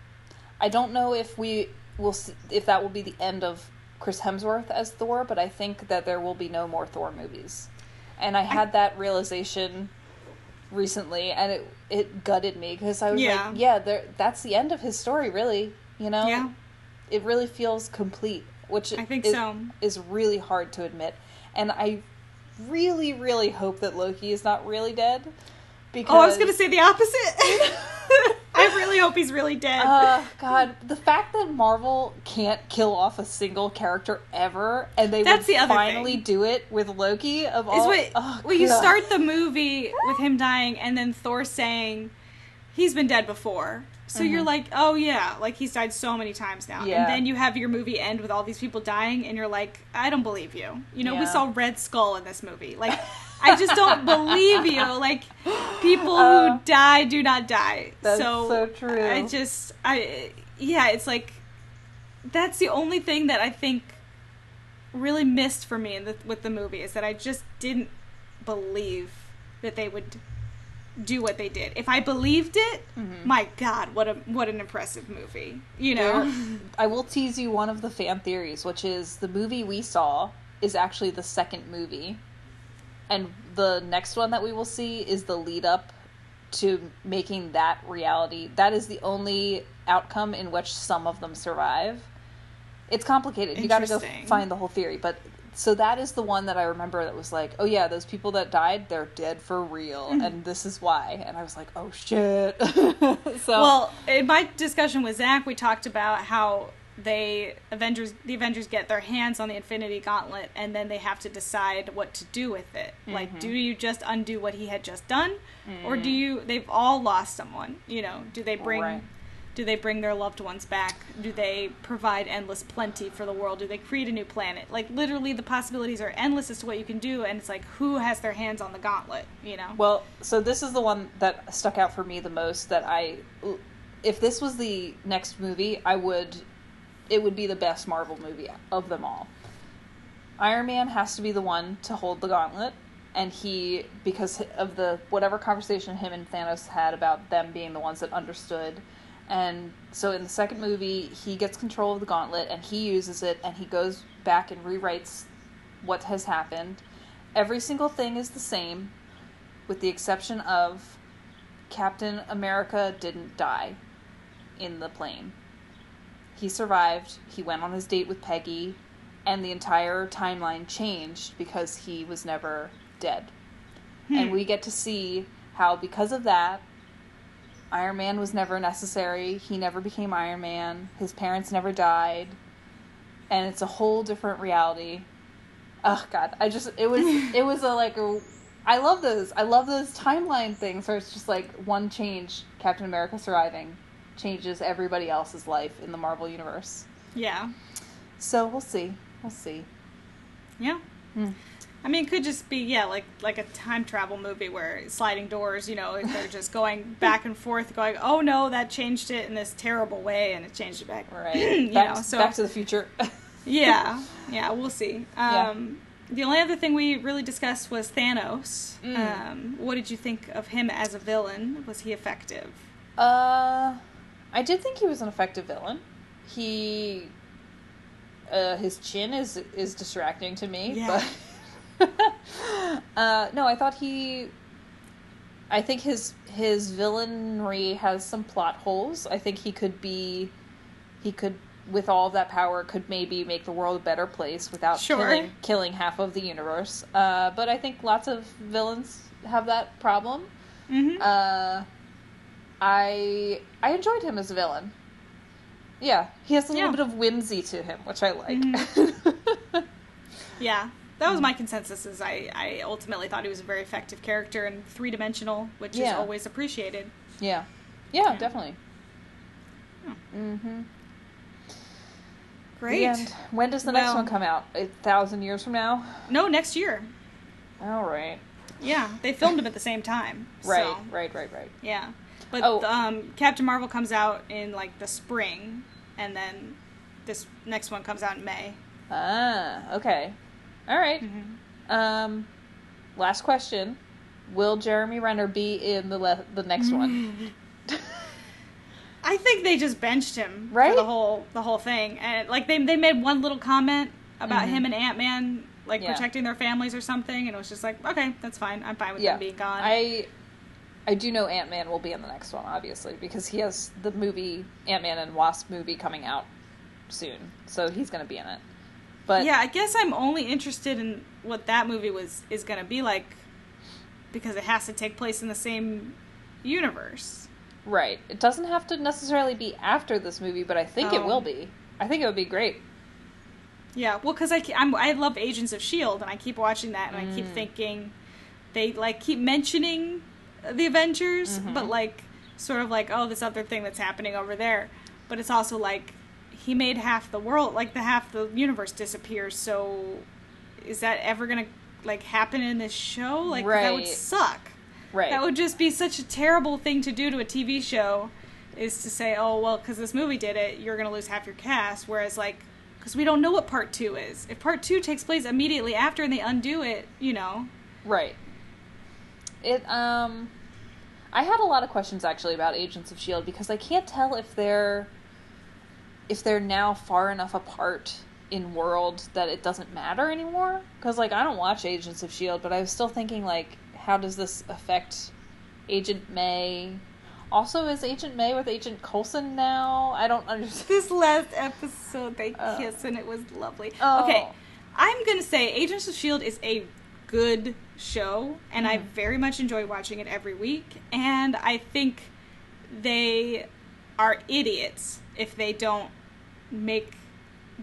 [SPEAKER 2] I don't know if we will see, if that will be the end of Chris Hemsworth as Thor, but I think that there will be no more Thor movies. And I had that realization recently, and it it gutted me because I was
[SPEAKER 1] Yeah.
[SPEAKER 2] like, yeah, there that's the end of his story, really. You know,
[SPEAKER 1] Yeah.
[SPEAKER 2] it really feels complete, which
[SPEAKER 1] I think
[SPEAKER 2] is,
[SPEAKER 1] so.
[SPEAKER 2] is really hard to admit. And I really, really hope that Loki is not really dead. Because
[SPEAKER 1] oh, I was gonna say the opposite. (laughs) (laughs) I really hope he's really dead.
[SPEAKER 2] Uh, God, the fact that Marvel can't kill off a single character ever, and they
[SPEAKER 1] That's
[SPEAKER 2] would
[SPEAKER 1] the
[SPEAKER 2] finally
[SPEAKER 1] thing.
[SPEAKER 2] do it with Loki of
[SPEAKER 1] is
[SPEAKER 2] all.
[SPEAKER 1] what
[SPEAKER 2] oh,
[SPEAKER 1] well you start the movie with him dying and then Thor saying he's been dead before. So you're like, oh yeah, like he's died so many times now.
[SPEAKER 2] Yeah.
[SPEAKER 1] And then you have your movie end with all these people dying, and you're like, I don't believe you. You know, we saw Red Skull in this movie. Like, I just don't (laughs) believe you. Like, people
[SPEAKER 2] Uh,
[SPEAKER 1] who die do not die.
[SPEAKER 2] that's
[SPEAKER 1] so,
[SPEAKER 2] so true.
[SPEAKER 1] I just, I, yeah, it's like, that's the only thing that I think really missed for me in the, with the movie is that I just didn't believe that they would do what they did. If I believed it,
[SPEAKER 2] Mm-hmm.
[SPEAKER 1] my God, what a what an impressive movie! You know, (laughs)
[SPEAKER 2] I will tease you one of the fan theories, which is the movie we saw is actually the second movie, and the next one that we will see is the lead up to making that reality. That is the only outcome in which some of them survive. It's complicated. You got to go find the whole theory, but so that is the one that I remember that was like, oh yeah, those people that died, they're dead for real,
[SPEAKER 1] Mm-hmm.
[SPEAKER 2] and this is why. And I was like, oh shit. (laughs) so
[SPEAKER 1] well, in my discussion with Zach, we talked about how they Avengers the Avengers get their hands on the Infinity Gauntlet and then they have to decide what to do with it. Like, do you just undo what he had just done, or do you? They've all lost someone. You know, do they bring?
[SPEAKER 2] Right.
[SPEAKER 1] Do they bring their loved ones back? Do they provide endless plenty for the world? Do they create a new planet? Like literally, the possibilities are endless as to what you can do, and it's like who has their hands on the gauntlet? You know?
[SPEAKER 2] Well, so this is the one that stuck out for me the most. That I, if this was the next movie, I would, it would be the best Marvel movie of them all. Iron Man has to be the one to hold the gauntlet, and he because of the whatever conversation him and Thanos had about them being the ones that understood. And so in the second movie, he gets control of the gauntlet and he uses it and he goes back and rewrites what has happened. Every single thing is the same with the exception of Captain America didn't die in the plane. He survived, he went on his date with Peggy, and the entire timeline changed because he was never dead. And hmm. we get to see how, because of that, Iron Man was never necessary. He never became Iron Man. His parents never died. And it's a whole different reality. Oh god, I just it was (laughs) it was a like a I love those. I love those timeline things where it's just like one change, Captain America surviving, changes everybody else's life in the Marvel universe.
[SPEAKER 1] yeah.
[SPEAKER 2] So we'll see. We'll see.
[SPEAKER 1] Yeah.
[SPEAKER 2] Hmm.
[SPEAKER 1] I mean, it could just be yeah, like like a time travel movie where sliding doors, you know, they're (laughs) just going back and forth, going, oh no, that changed it in this terrible way, and it changed it back.
[SPEAKER 2] Right. (clears throat)
[SPEAKER 1] you
[SPEAKER 2] back,
[SPEAKER 1] know, so
[SPEAKER 2] back to the future. (laughs)
[SPEAKER 1] yeah, yeah, we'll see.
[SPEAKER 2] Yeah.
[SPEAKER 1] Um, The only other thing we really discussed was Thanos.
[SPEAKER 2] Mm.
[SPEAKER 1] Um, what did you think of him as a villain? Was he effective?
[SPEAKER 2] Uh, I did think he was an effective villain. He, uh, his chin is is distracting to me,
[SPEAKER 1] Yeah.
[SPEAKER 2] but (laughs) (laughs) uh, no, I thought he. I think his his villainry has some plot holes. I think he could be, he could with all of that power could maybe make the world a better place without
[SPEAKER 1] Sure.
[SPEAKER 2] killing killing half of the universe. Uh, but I think lots of villains have that problem.
[SPEAKER 1] Mm-hmm.
[SPEAKER 2] Uh, I I enjoyed him as a villain. Yeah, he has a little
[SPEAKER 1] Yeah.
[SPEAKER 2] bit of whimsy to him, which I like.
[SPEAKER 1] Mm-hmm. (laughs) yeah, that was my consensus. Is I I ultimately thought he was a very effective character and three dimensional, which is always appreciated.
[SPEAKER 2] yeah. yeah,
[SPEAKER 1] Yeah.
[SPEAKER 2] definitely.
[SPEAKER 1] Yeah.
[SPEAKER 2] Mm-hmm.
[SPEAKER 1] Great.
[SPEAKER 2] And when does the next
[SPEAKER 1] Well-
[SPEAKER 2] one come out? A thousand years from now?
[SPEAKER 1] No, next year.
[SPEAKER 2] All right.
[SPEAKER 1] Yeah, they filmed them at the same time. (laughs)
[SPEAKER 2] Right,
[SPEAKER 1] so,
[SPEAKER 2] right, right, right.
[SPEAKER 1] Yeah, but
[SPEAKER 2] Oh.
[SPEAKER 1] um, Captain Marvel comes out in like the spring, and then this next one comes out in May.
[SPEAKER 2] Ah, okay. All right.
[SPEAKER 1] Mm-hmm.
[SPEAKER 2] Um, last question: Will Jeremy Renner be in the le- the next one? (laughs)
[SPEAKER 1] I think they just benched him
[SPEAKER 2] Right?
[SPEAKER 1] for the whole the whole thing, and like they they made one little comment about
[SPEAKER 2] Mhm.
[SPEAKER 1] him and Ant Man like
[SPEAKER 2] Yeah.
[SPEAKER 1] protecting their families or something, and it was just like okay, that's fine. I'm fine with
[SPEAKER 2] yeah,
[SPEAKER 1] them being gone.
[SPEAKER 2] I I do know Ant Man will be in the next one, obviously, because he has the movie Ant Man and Wasp movie coming out soon, so he's going to be in it. But
[SPEAKER 1] yeah, I guess I'm only interested in what that movie was is going to be like because it has to take place in the same universe.
[SPEAKER 2] right, it doesn't have to necessarily be after this movie, but I think it
[SPEAKER 1] Oh.
[SPEAKER 2] will be. I think it would be great.
[SPEAKER 1] Yeah, well, because I I'm, I love Agents of Shield, and I keep watching that, and I keep
[SPEAKER 2] Mm.
[SPEAKER 1] thinking they like keep mentioning the Avengers,
[SPEAKER 2] Mhm.
[SPEAKER 1] but like sort of like oh this other thing that's happening over there, but it's also like he made half the world, like the half the universe disappear. So is that ever gonna like happen in this show? Like that would suck.
[SPEAKER 2] Right.
[SPEAKER 1] That would just be such a terrible thing to do to a TV show, is to say, oh well, because this movie did it, you're gonna lose half your cast. Whereas like, because we don't know what part two is. If part two takes place immediately after and they undo it, you know,
[SPEAKER 2] Right. It um I had a lot of questions actually about Agents of Shield because I can't tell if they're if they're now far enough apart in world that it doesn't matter anymore cuz like I don't watch Agents of Shield but I was still thinking like how does this affect Agent May? Also is Agent May with Agent Coulson now? I don't (laughs) understand.
[SPEAKER 1] this last episode they
[SPEAKER 2] Oh.
[SPEAKER 1] kiss and it was lovely.
[SPEAKER 2] Oh.
[SPEAKER 1] Okay, I'm gonna say Agents of Shield is a good show, and I
[SPEAKER 2] Mhm.
[SPEAKER 1] very much enjoy watching it every week. And I think they are idiots if they don't make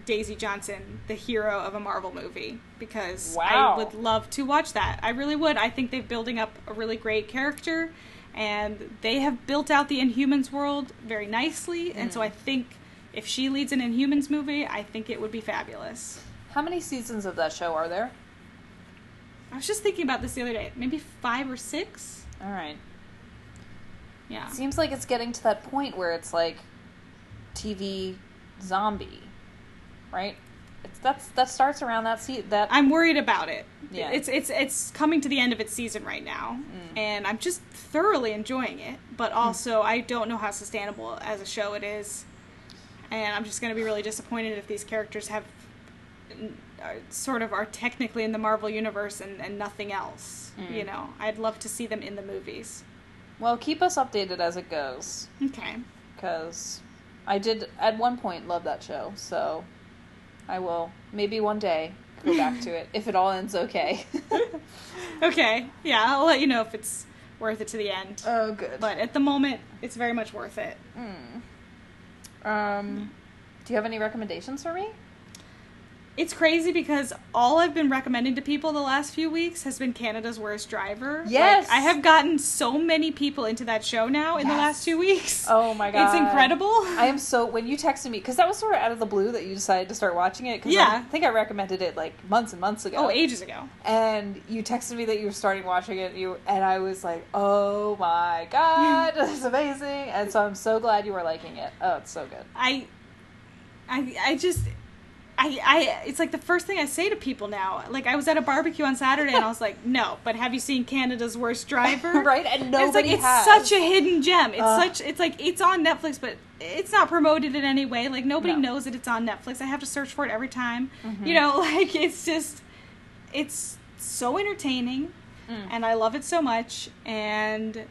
[SPEAKER 1] Daisy Johnson the hero of a Marvel movie because
[SPEAKER 2] Wow.
[SPEAKER 1] I would love to watch that. I really would. I think they're building up a really great character and they have built out the Inhumans world very nicely. And so
[SPEAKER 2] Mm.
[SPEAKER 1] I think if she leads an Inhumans movie, I think it would be fabulous.
[SPEAKER 2] How many seasons of that show are there?
[SPEAKER 1] I was just thinking about this the other day. Maybe five or six?
[SPEAKER 2] All right.
[SPEAKER 1] Yeah.
[SPEAKER 2] Seems like it's getting to that point where it's like TV zombie, right? It's that's that starts around that se- that
[SPEAKER 1] I'm worried about it.
[SPEAKER 2] Yeah.
[SPEAKER 1] It's it's it's coming to the end of its season right now,
[SPEAKER 2] Mm.
[SPEAKER 1] and I'm just thoroughly enjoying it. But
[SPEAKER 2] Hmm.
[SPEAKER 1] also, I don't know how sustainable as a show it is, and I'm just going to be really disappointed if these characters have are, sort of are technically in the Marvel universe and, and nothing else.
[SPEAKER 2] Mm.
[SPEAKER 1] You know, I'd love to see them in the movies.
[SPEAKER 2] well, keep us updated as it goes
[SPEAKER 1] Okay.
[SPEAKER 2] because I did at one point love that show, so I will maybe one day go back to it if it all ends okay. (laughs)
[SPEAKER 1] Okay. Yeah, I'll let you know if it's worth it to the end.
[SPEAKER 2] oh, good.
[SPEAKER 1] But at the moment, it's very much worth it.
[SPEAKER 2] Mm. Um, do you have any recommendations for me?
[SPEAKER 1] It's crazy because all I've been recommending to people the last few weeks has been Canada's Worst Driver. Like,
[SPEAKER 2] Yes.
[SPEAKER 1] I have gotten so many people into that show now in the last two weeks. (laughs)
[SPEAKER 2] Oh my god,
[SPEAKER 1] It's incredible.
[SPEAKER 2] I am so when you texted me because that was sort of out of the blue that you decided to start watching it. Cause
[SPEAKER 1] Yeah.
[SPEAKER 2] I think I recommended it like months and months ago.
[SPEAKER 1] Oh, ages ago.
[SPEAKER 2] and you texted me that you were starting watching it. You and I was like, "Oh my god, this is amazing!" And so I'm so glad you were liking it. Oh, it's so good.
[SPEAKER 1] I, I, I just. I, I, it's like the first thing I say to people now. Like I was at a barbecue on Saturday and I was like, "No, but have you seen Canada's Worst Driver?" (laughs)
[SPEAKER 2] right? And
[SPEAKER 1] it's like
[SPEAKER 2] nobody
[SPEAKER 1] it's such a hidden gem. It's
[SPEAKER 2] Ugh.
[SPEAKER 1] such it's like it's on Netflix, but it's not promoted in any way. Like nobody
[SPEAKER 2] No.
[SPEAKER 1] knows that it's on Netflix. I have to search for it every time.
[SPEAKER 2] Mhm.
[SPEAKER 1] You know, (laughs) like it's just it's so entertaining
[SPEAKER 2] Mm.
[SPEAKER 1] and I love it so much and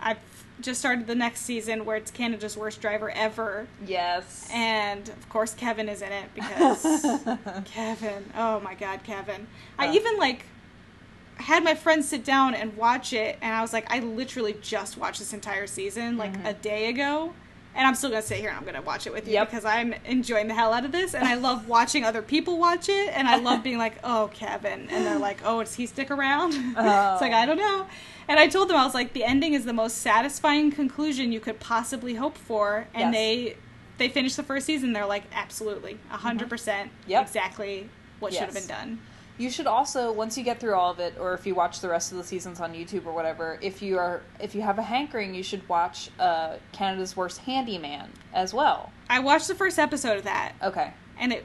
[SPEAKER 1] I've just started the next season where it's Canada's worst driver ever.
[SPEAKER 2] yes.
[SPEAKER 1] And of course Kevin is in it because (laughs) Kevin. Oh my god, Kevin. I
[SPEAKER 2] Uh.
[SPEAKER 1] even like had my friends sit down and watch it and I was like I literally just watched this entire season like
[SPEAKER 2] Mhm.
[SPEAKER 1] a day ago. And I'm still gonna sit here and I'm gonna watch it with you
[SPEAKER 2] Yep.
[SPEAKER 1] because I'm enjoying the hell out of this and I love watching other people watch it and I love (laughs) being like, oh Kevin and they're like, Oh, does he stick around? (laughs)
[SPEAKER 2] Oh.
[SPEAKER 1] it's like I don't know. And I told them I was like, the ending is the most satisfying conclusion you could possibly hope for and
[SPEAKER 2] Yes.
[SPEAKER 1] they they finished the first season, they're like, absolutely, a hundred mm-hmm. percent
[SPEAKER 2] Yep.
[SPEAKER 1] exactly what should have been done.
[SPEAKER 2] You should also, once you get through all of it, or if you watch the rest of the seasons on YouTube or whatever, if you are if you have a hankering, you should watch uh, Canada's Worst Handyman as well.
[SPEAKER 1] I watched the first episode of that,
[SPEAKER 2] Okay.
[SPEAKER 1] and it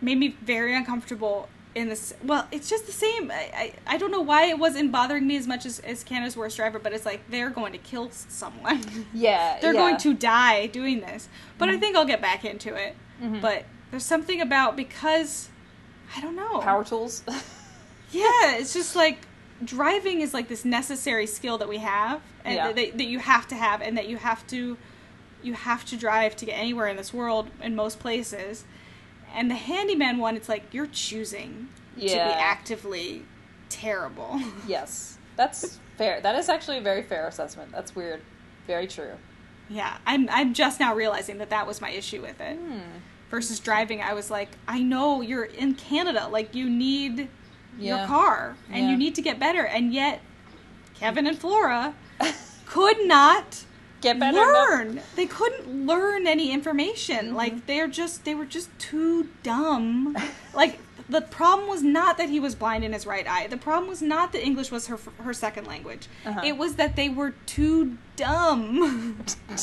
[SPEAKER 1] made me very uncomfortable. In this, well, it's just the same. I, I, I don't know why it wasn't bothering me as much as, as Canada's worst driver, but it's like they're going to kill someone. (laughs) (laughs)
[SPEAKER 2] Yeah.
[SPEAKER 1] they're
[SPEAKER 2] yeah.
[SPEAKER 1] going to die doing this. But I think I'll get back into it.
[SPEAKER 2] Mhm.
[SPEAKER 1] But there's something about because I don't know.
[SPEAKER 2] power tools. (laughs)
[SPEAKER 1] Yeah, it's just like driving is like this necessary skill that we have and
[SPEAKER 2] Yeah.
[SPEAKER 1] that, that you have to have and that you have to you have to drive to get anywhere in this world in most places. And the handyman one it's like you're choosing to be actively terrible. (laughs)
[SPEAKER 2] yes, that's fair. That is actually a very fair assessment. That's weird. Very true.
[SPEAKER 1] yeah, I'm I'm just now realizing that that was my issue with it.
[SPEAKER 2] Hmm.
[SPEAKER 1] Versus driving, I was like, I know you're in Canada, like you need your car and
[SPEAKER 2] Yeah.
[SPEAKER 1] you need to get better and yet Kevin and Flora (laughs) could not
[SPEAKER 2] Get better.
[SPEAKER 1] learn. They couldn't learn any information.
[SPEAKER 2] Mm-hmm.
[SPEAKER 1] Like they're just they were just too dumb. (laughs) like the problem was not that he was blind in his right eye. The problem was not that English was her her second language.
[SPEAKER 2] Uh-huh.
[SPEAKER 1] It was that they were too dumb. (laughs)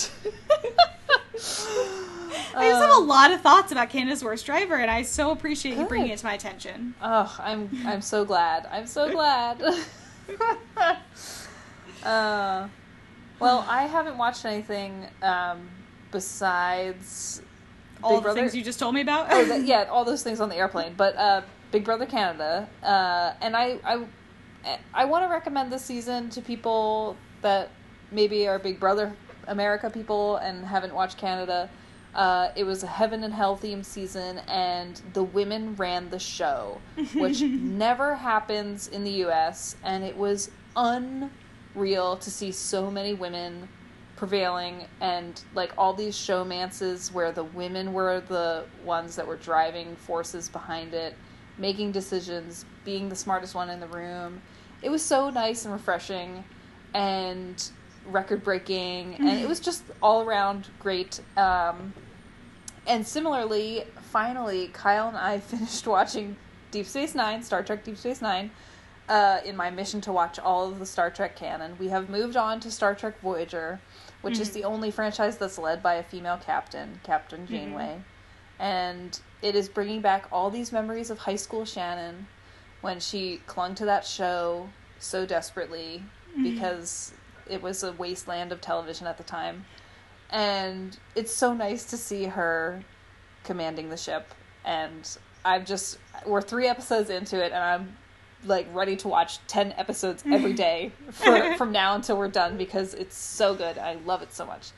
[SPEAKER 1] I just have a lot of thoughts about Canada's worst driver, and I so appreciate you bringing it to my attention.
[SPEAKER 2] Oh, I'm I'm so glad. I'm so glad. (laughs) uh, well, I haven't watched anything um, besides
[SPEAKER 1] All
[SPEAKER 2] Big
[SPEAKER 1] the
[SPEAKER 2] Brother.
[SPEAKER 1] things you just told me about.
[SPEAKER 2] oh, that, (laughs) yeah, all those things on the airplane. But uh, Big Brother Canada, uh, and I I I want to recommend this season to people that maybe are Big Brother America people and haven't watched Canada. Uh, it was a heaven and hell themed season, and the women ran the show, (laughs) which never happens in the U.S. And it was unreal to see so many women prevailing and like all these showmances where the women were the ones that were driving forces behind it making decisions being the smartest one in the room it was so nice and refreshing and record breaking and it was just all around great um, and similarly finally kyle and i (laughs) finished watching deep space nine star trek deep space nine uh, in my mission to watch all of the Star Trek canon. We have moved on to Star Trek Voyager, which is the only franchise that's led by a female captain, Captain Janeway. And it is bringing back all these memories of high school Shannon when she clung to that show so desperately because it was a wasteland of television at the time. And it's so nice to see her commanding the ship. And I've just, we're three episodes into it, and I'm like ready to watch 10 episodes every day (laughs) for, from now until we're done because it's so good. I love it so much.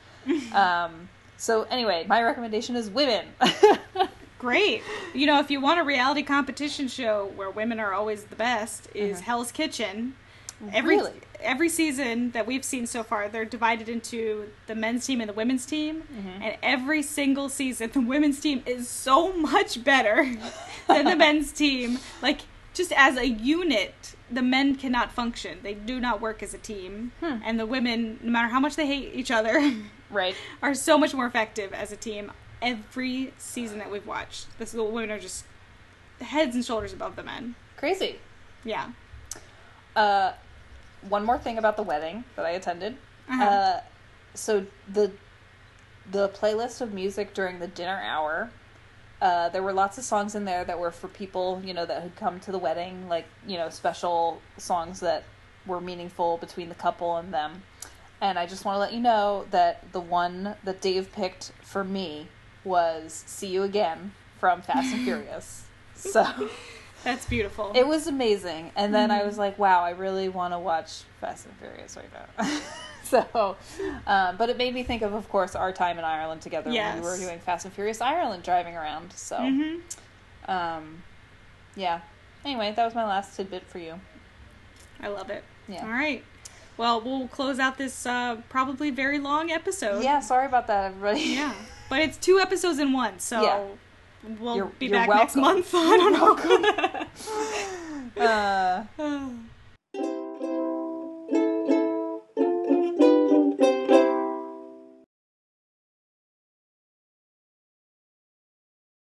[SPEAKER 2] Um, so, anyway, my recommendation is women. (laughs)
[SPEAKER 1] Great. You know, if you want a reality competition show where women are always the best, is Hell's Kitchen. Every
[SPEAKER 2] Really?
[SPEAKER 1] Every season that we've seen so far, they're divided into the men's team and the women's team, and every single season, (laughs) the women's team is so much better (laughs) than the (laughs) men's team. Like just as a unit, the men cannot function; they do not work as a team, and the women, no matter how much they hate each other.
[SPEAKER 2] right.
[SPEAKER 1] are so much more effective as a team every season that we've watched. This the women are just heads and shoulders above the men.
[SPEAKER 2] Crazy.
[SPEAKER 1] Yeah.
[SPEAKER 2] Uh, one more thing about the wedding that I attended.
[SPEAKER 1] Uh-huh.
[SPEAKER 2] Uh, so the the playlist of music during the dinner hour, uh, there were lots of songs in there that were for people you know that had come to the wedding, like you know special songs that were meaningful between the couple and them. And I just want to let you know that the one that Dave picked for me was "See You Again" from Fast and (laughs) Furious. So.
[SPEAKER 1] That's beautiful.
[SPEAKER 2] It was amazing. And then I was like, wow, I really want to watch Fast and Furious right now. (laughs) so, um, but it made me think of, of course, our time in Ireland together when we were doing Fast and Furious Ireland driving around. So,
[SPEAKER 1] hmm
[SPEAKER 2] um, yeah. Anyway, that was my last tidbit for you.
[SPEAKER 1] I love it.
[SPEAKER 2] Yeah.
[SPEAKER 1] All right. Well, we'll close out this uh, probably very long episode.
[SPEAKER 2] Yeah, sorry about that, everybody.
[SPEAKER 1] Yeah. (laughs) But it's two episodes in one, so
[SPEAKER 2] Yeah.
[SPEAKER 1] We'll
[SPEAKER 2] you're,
[SPEAKER 1] be
[SPEAKER 2] you're
[SPEAKER 1] back
[SPEAKER 2] welcome.
[SPEAKER 1] next month. (laughs) I don't know. (laughs)
[SPEAKER 2] uh, (laughs)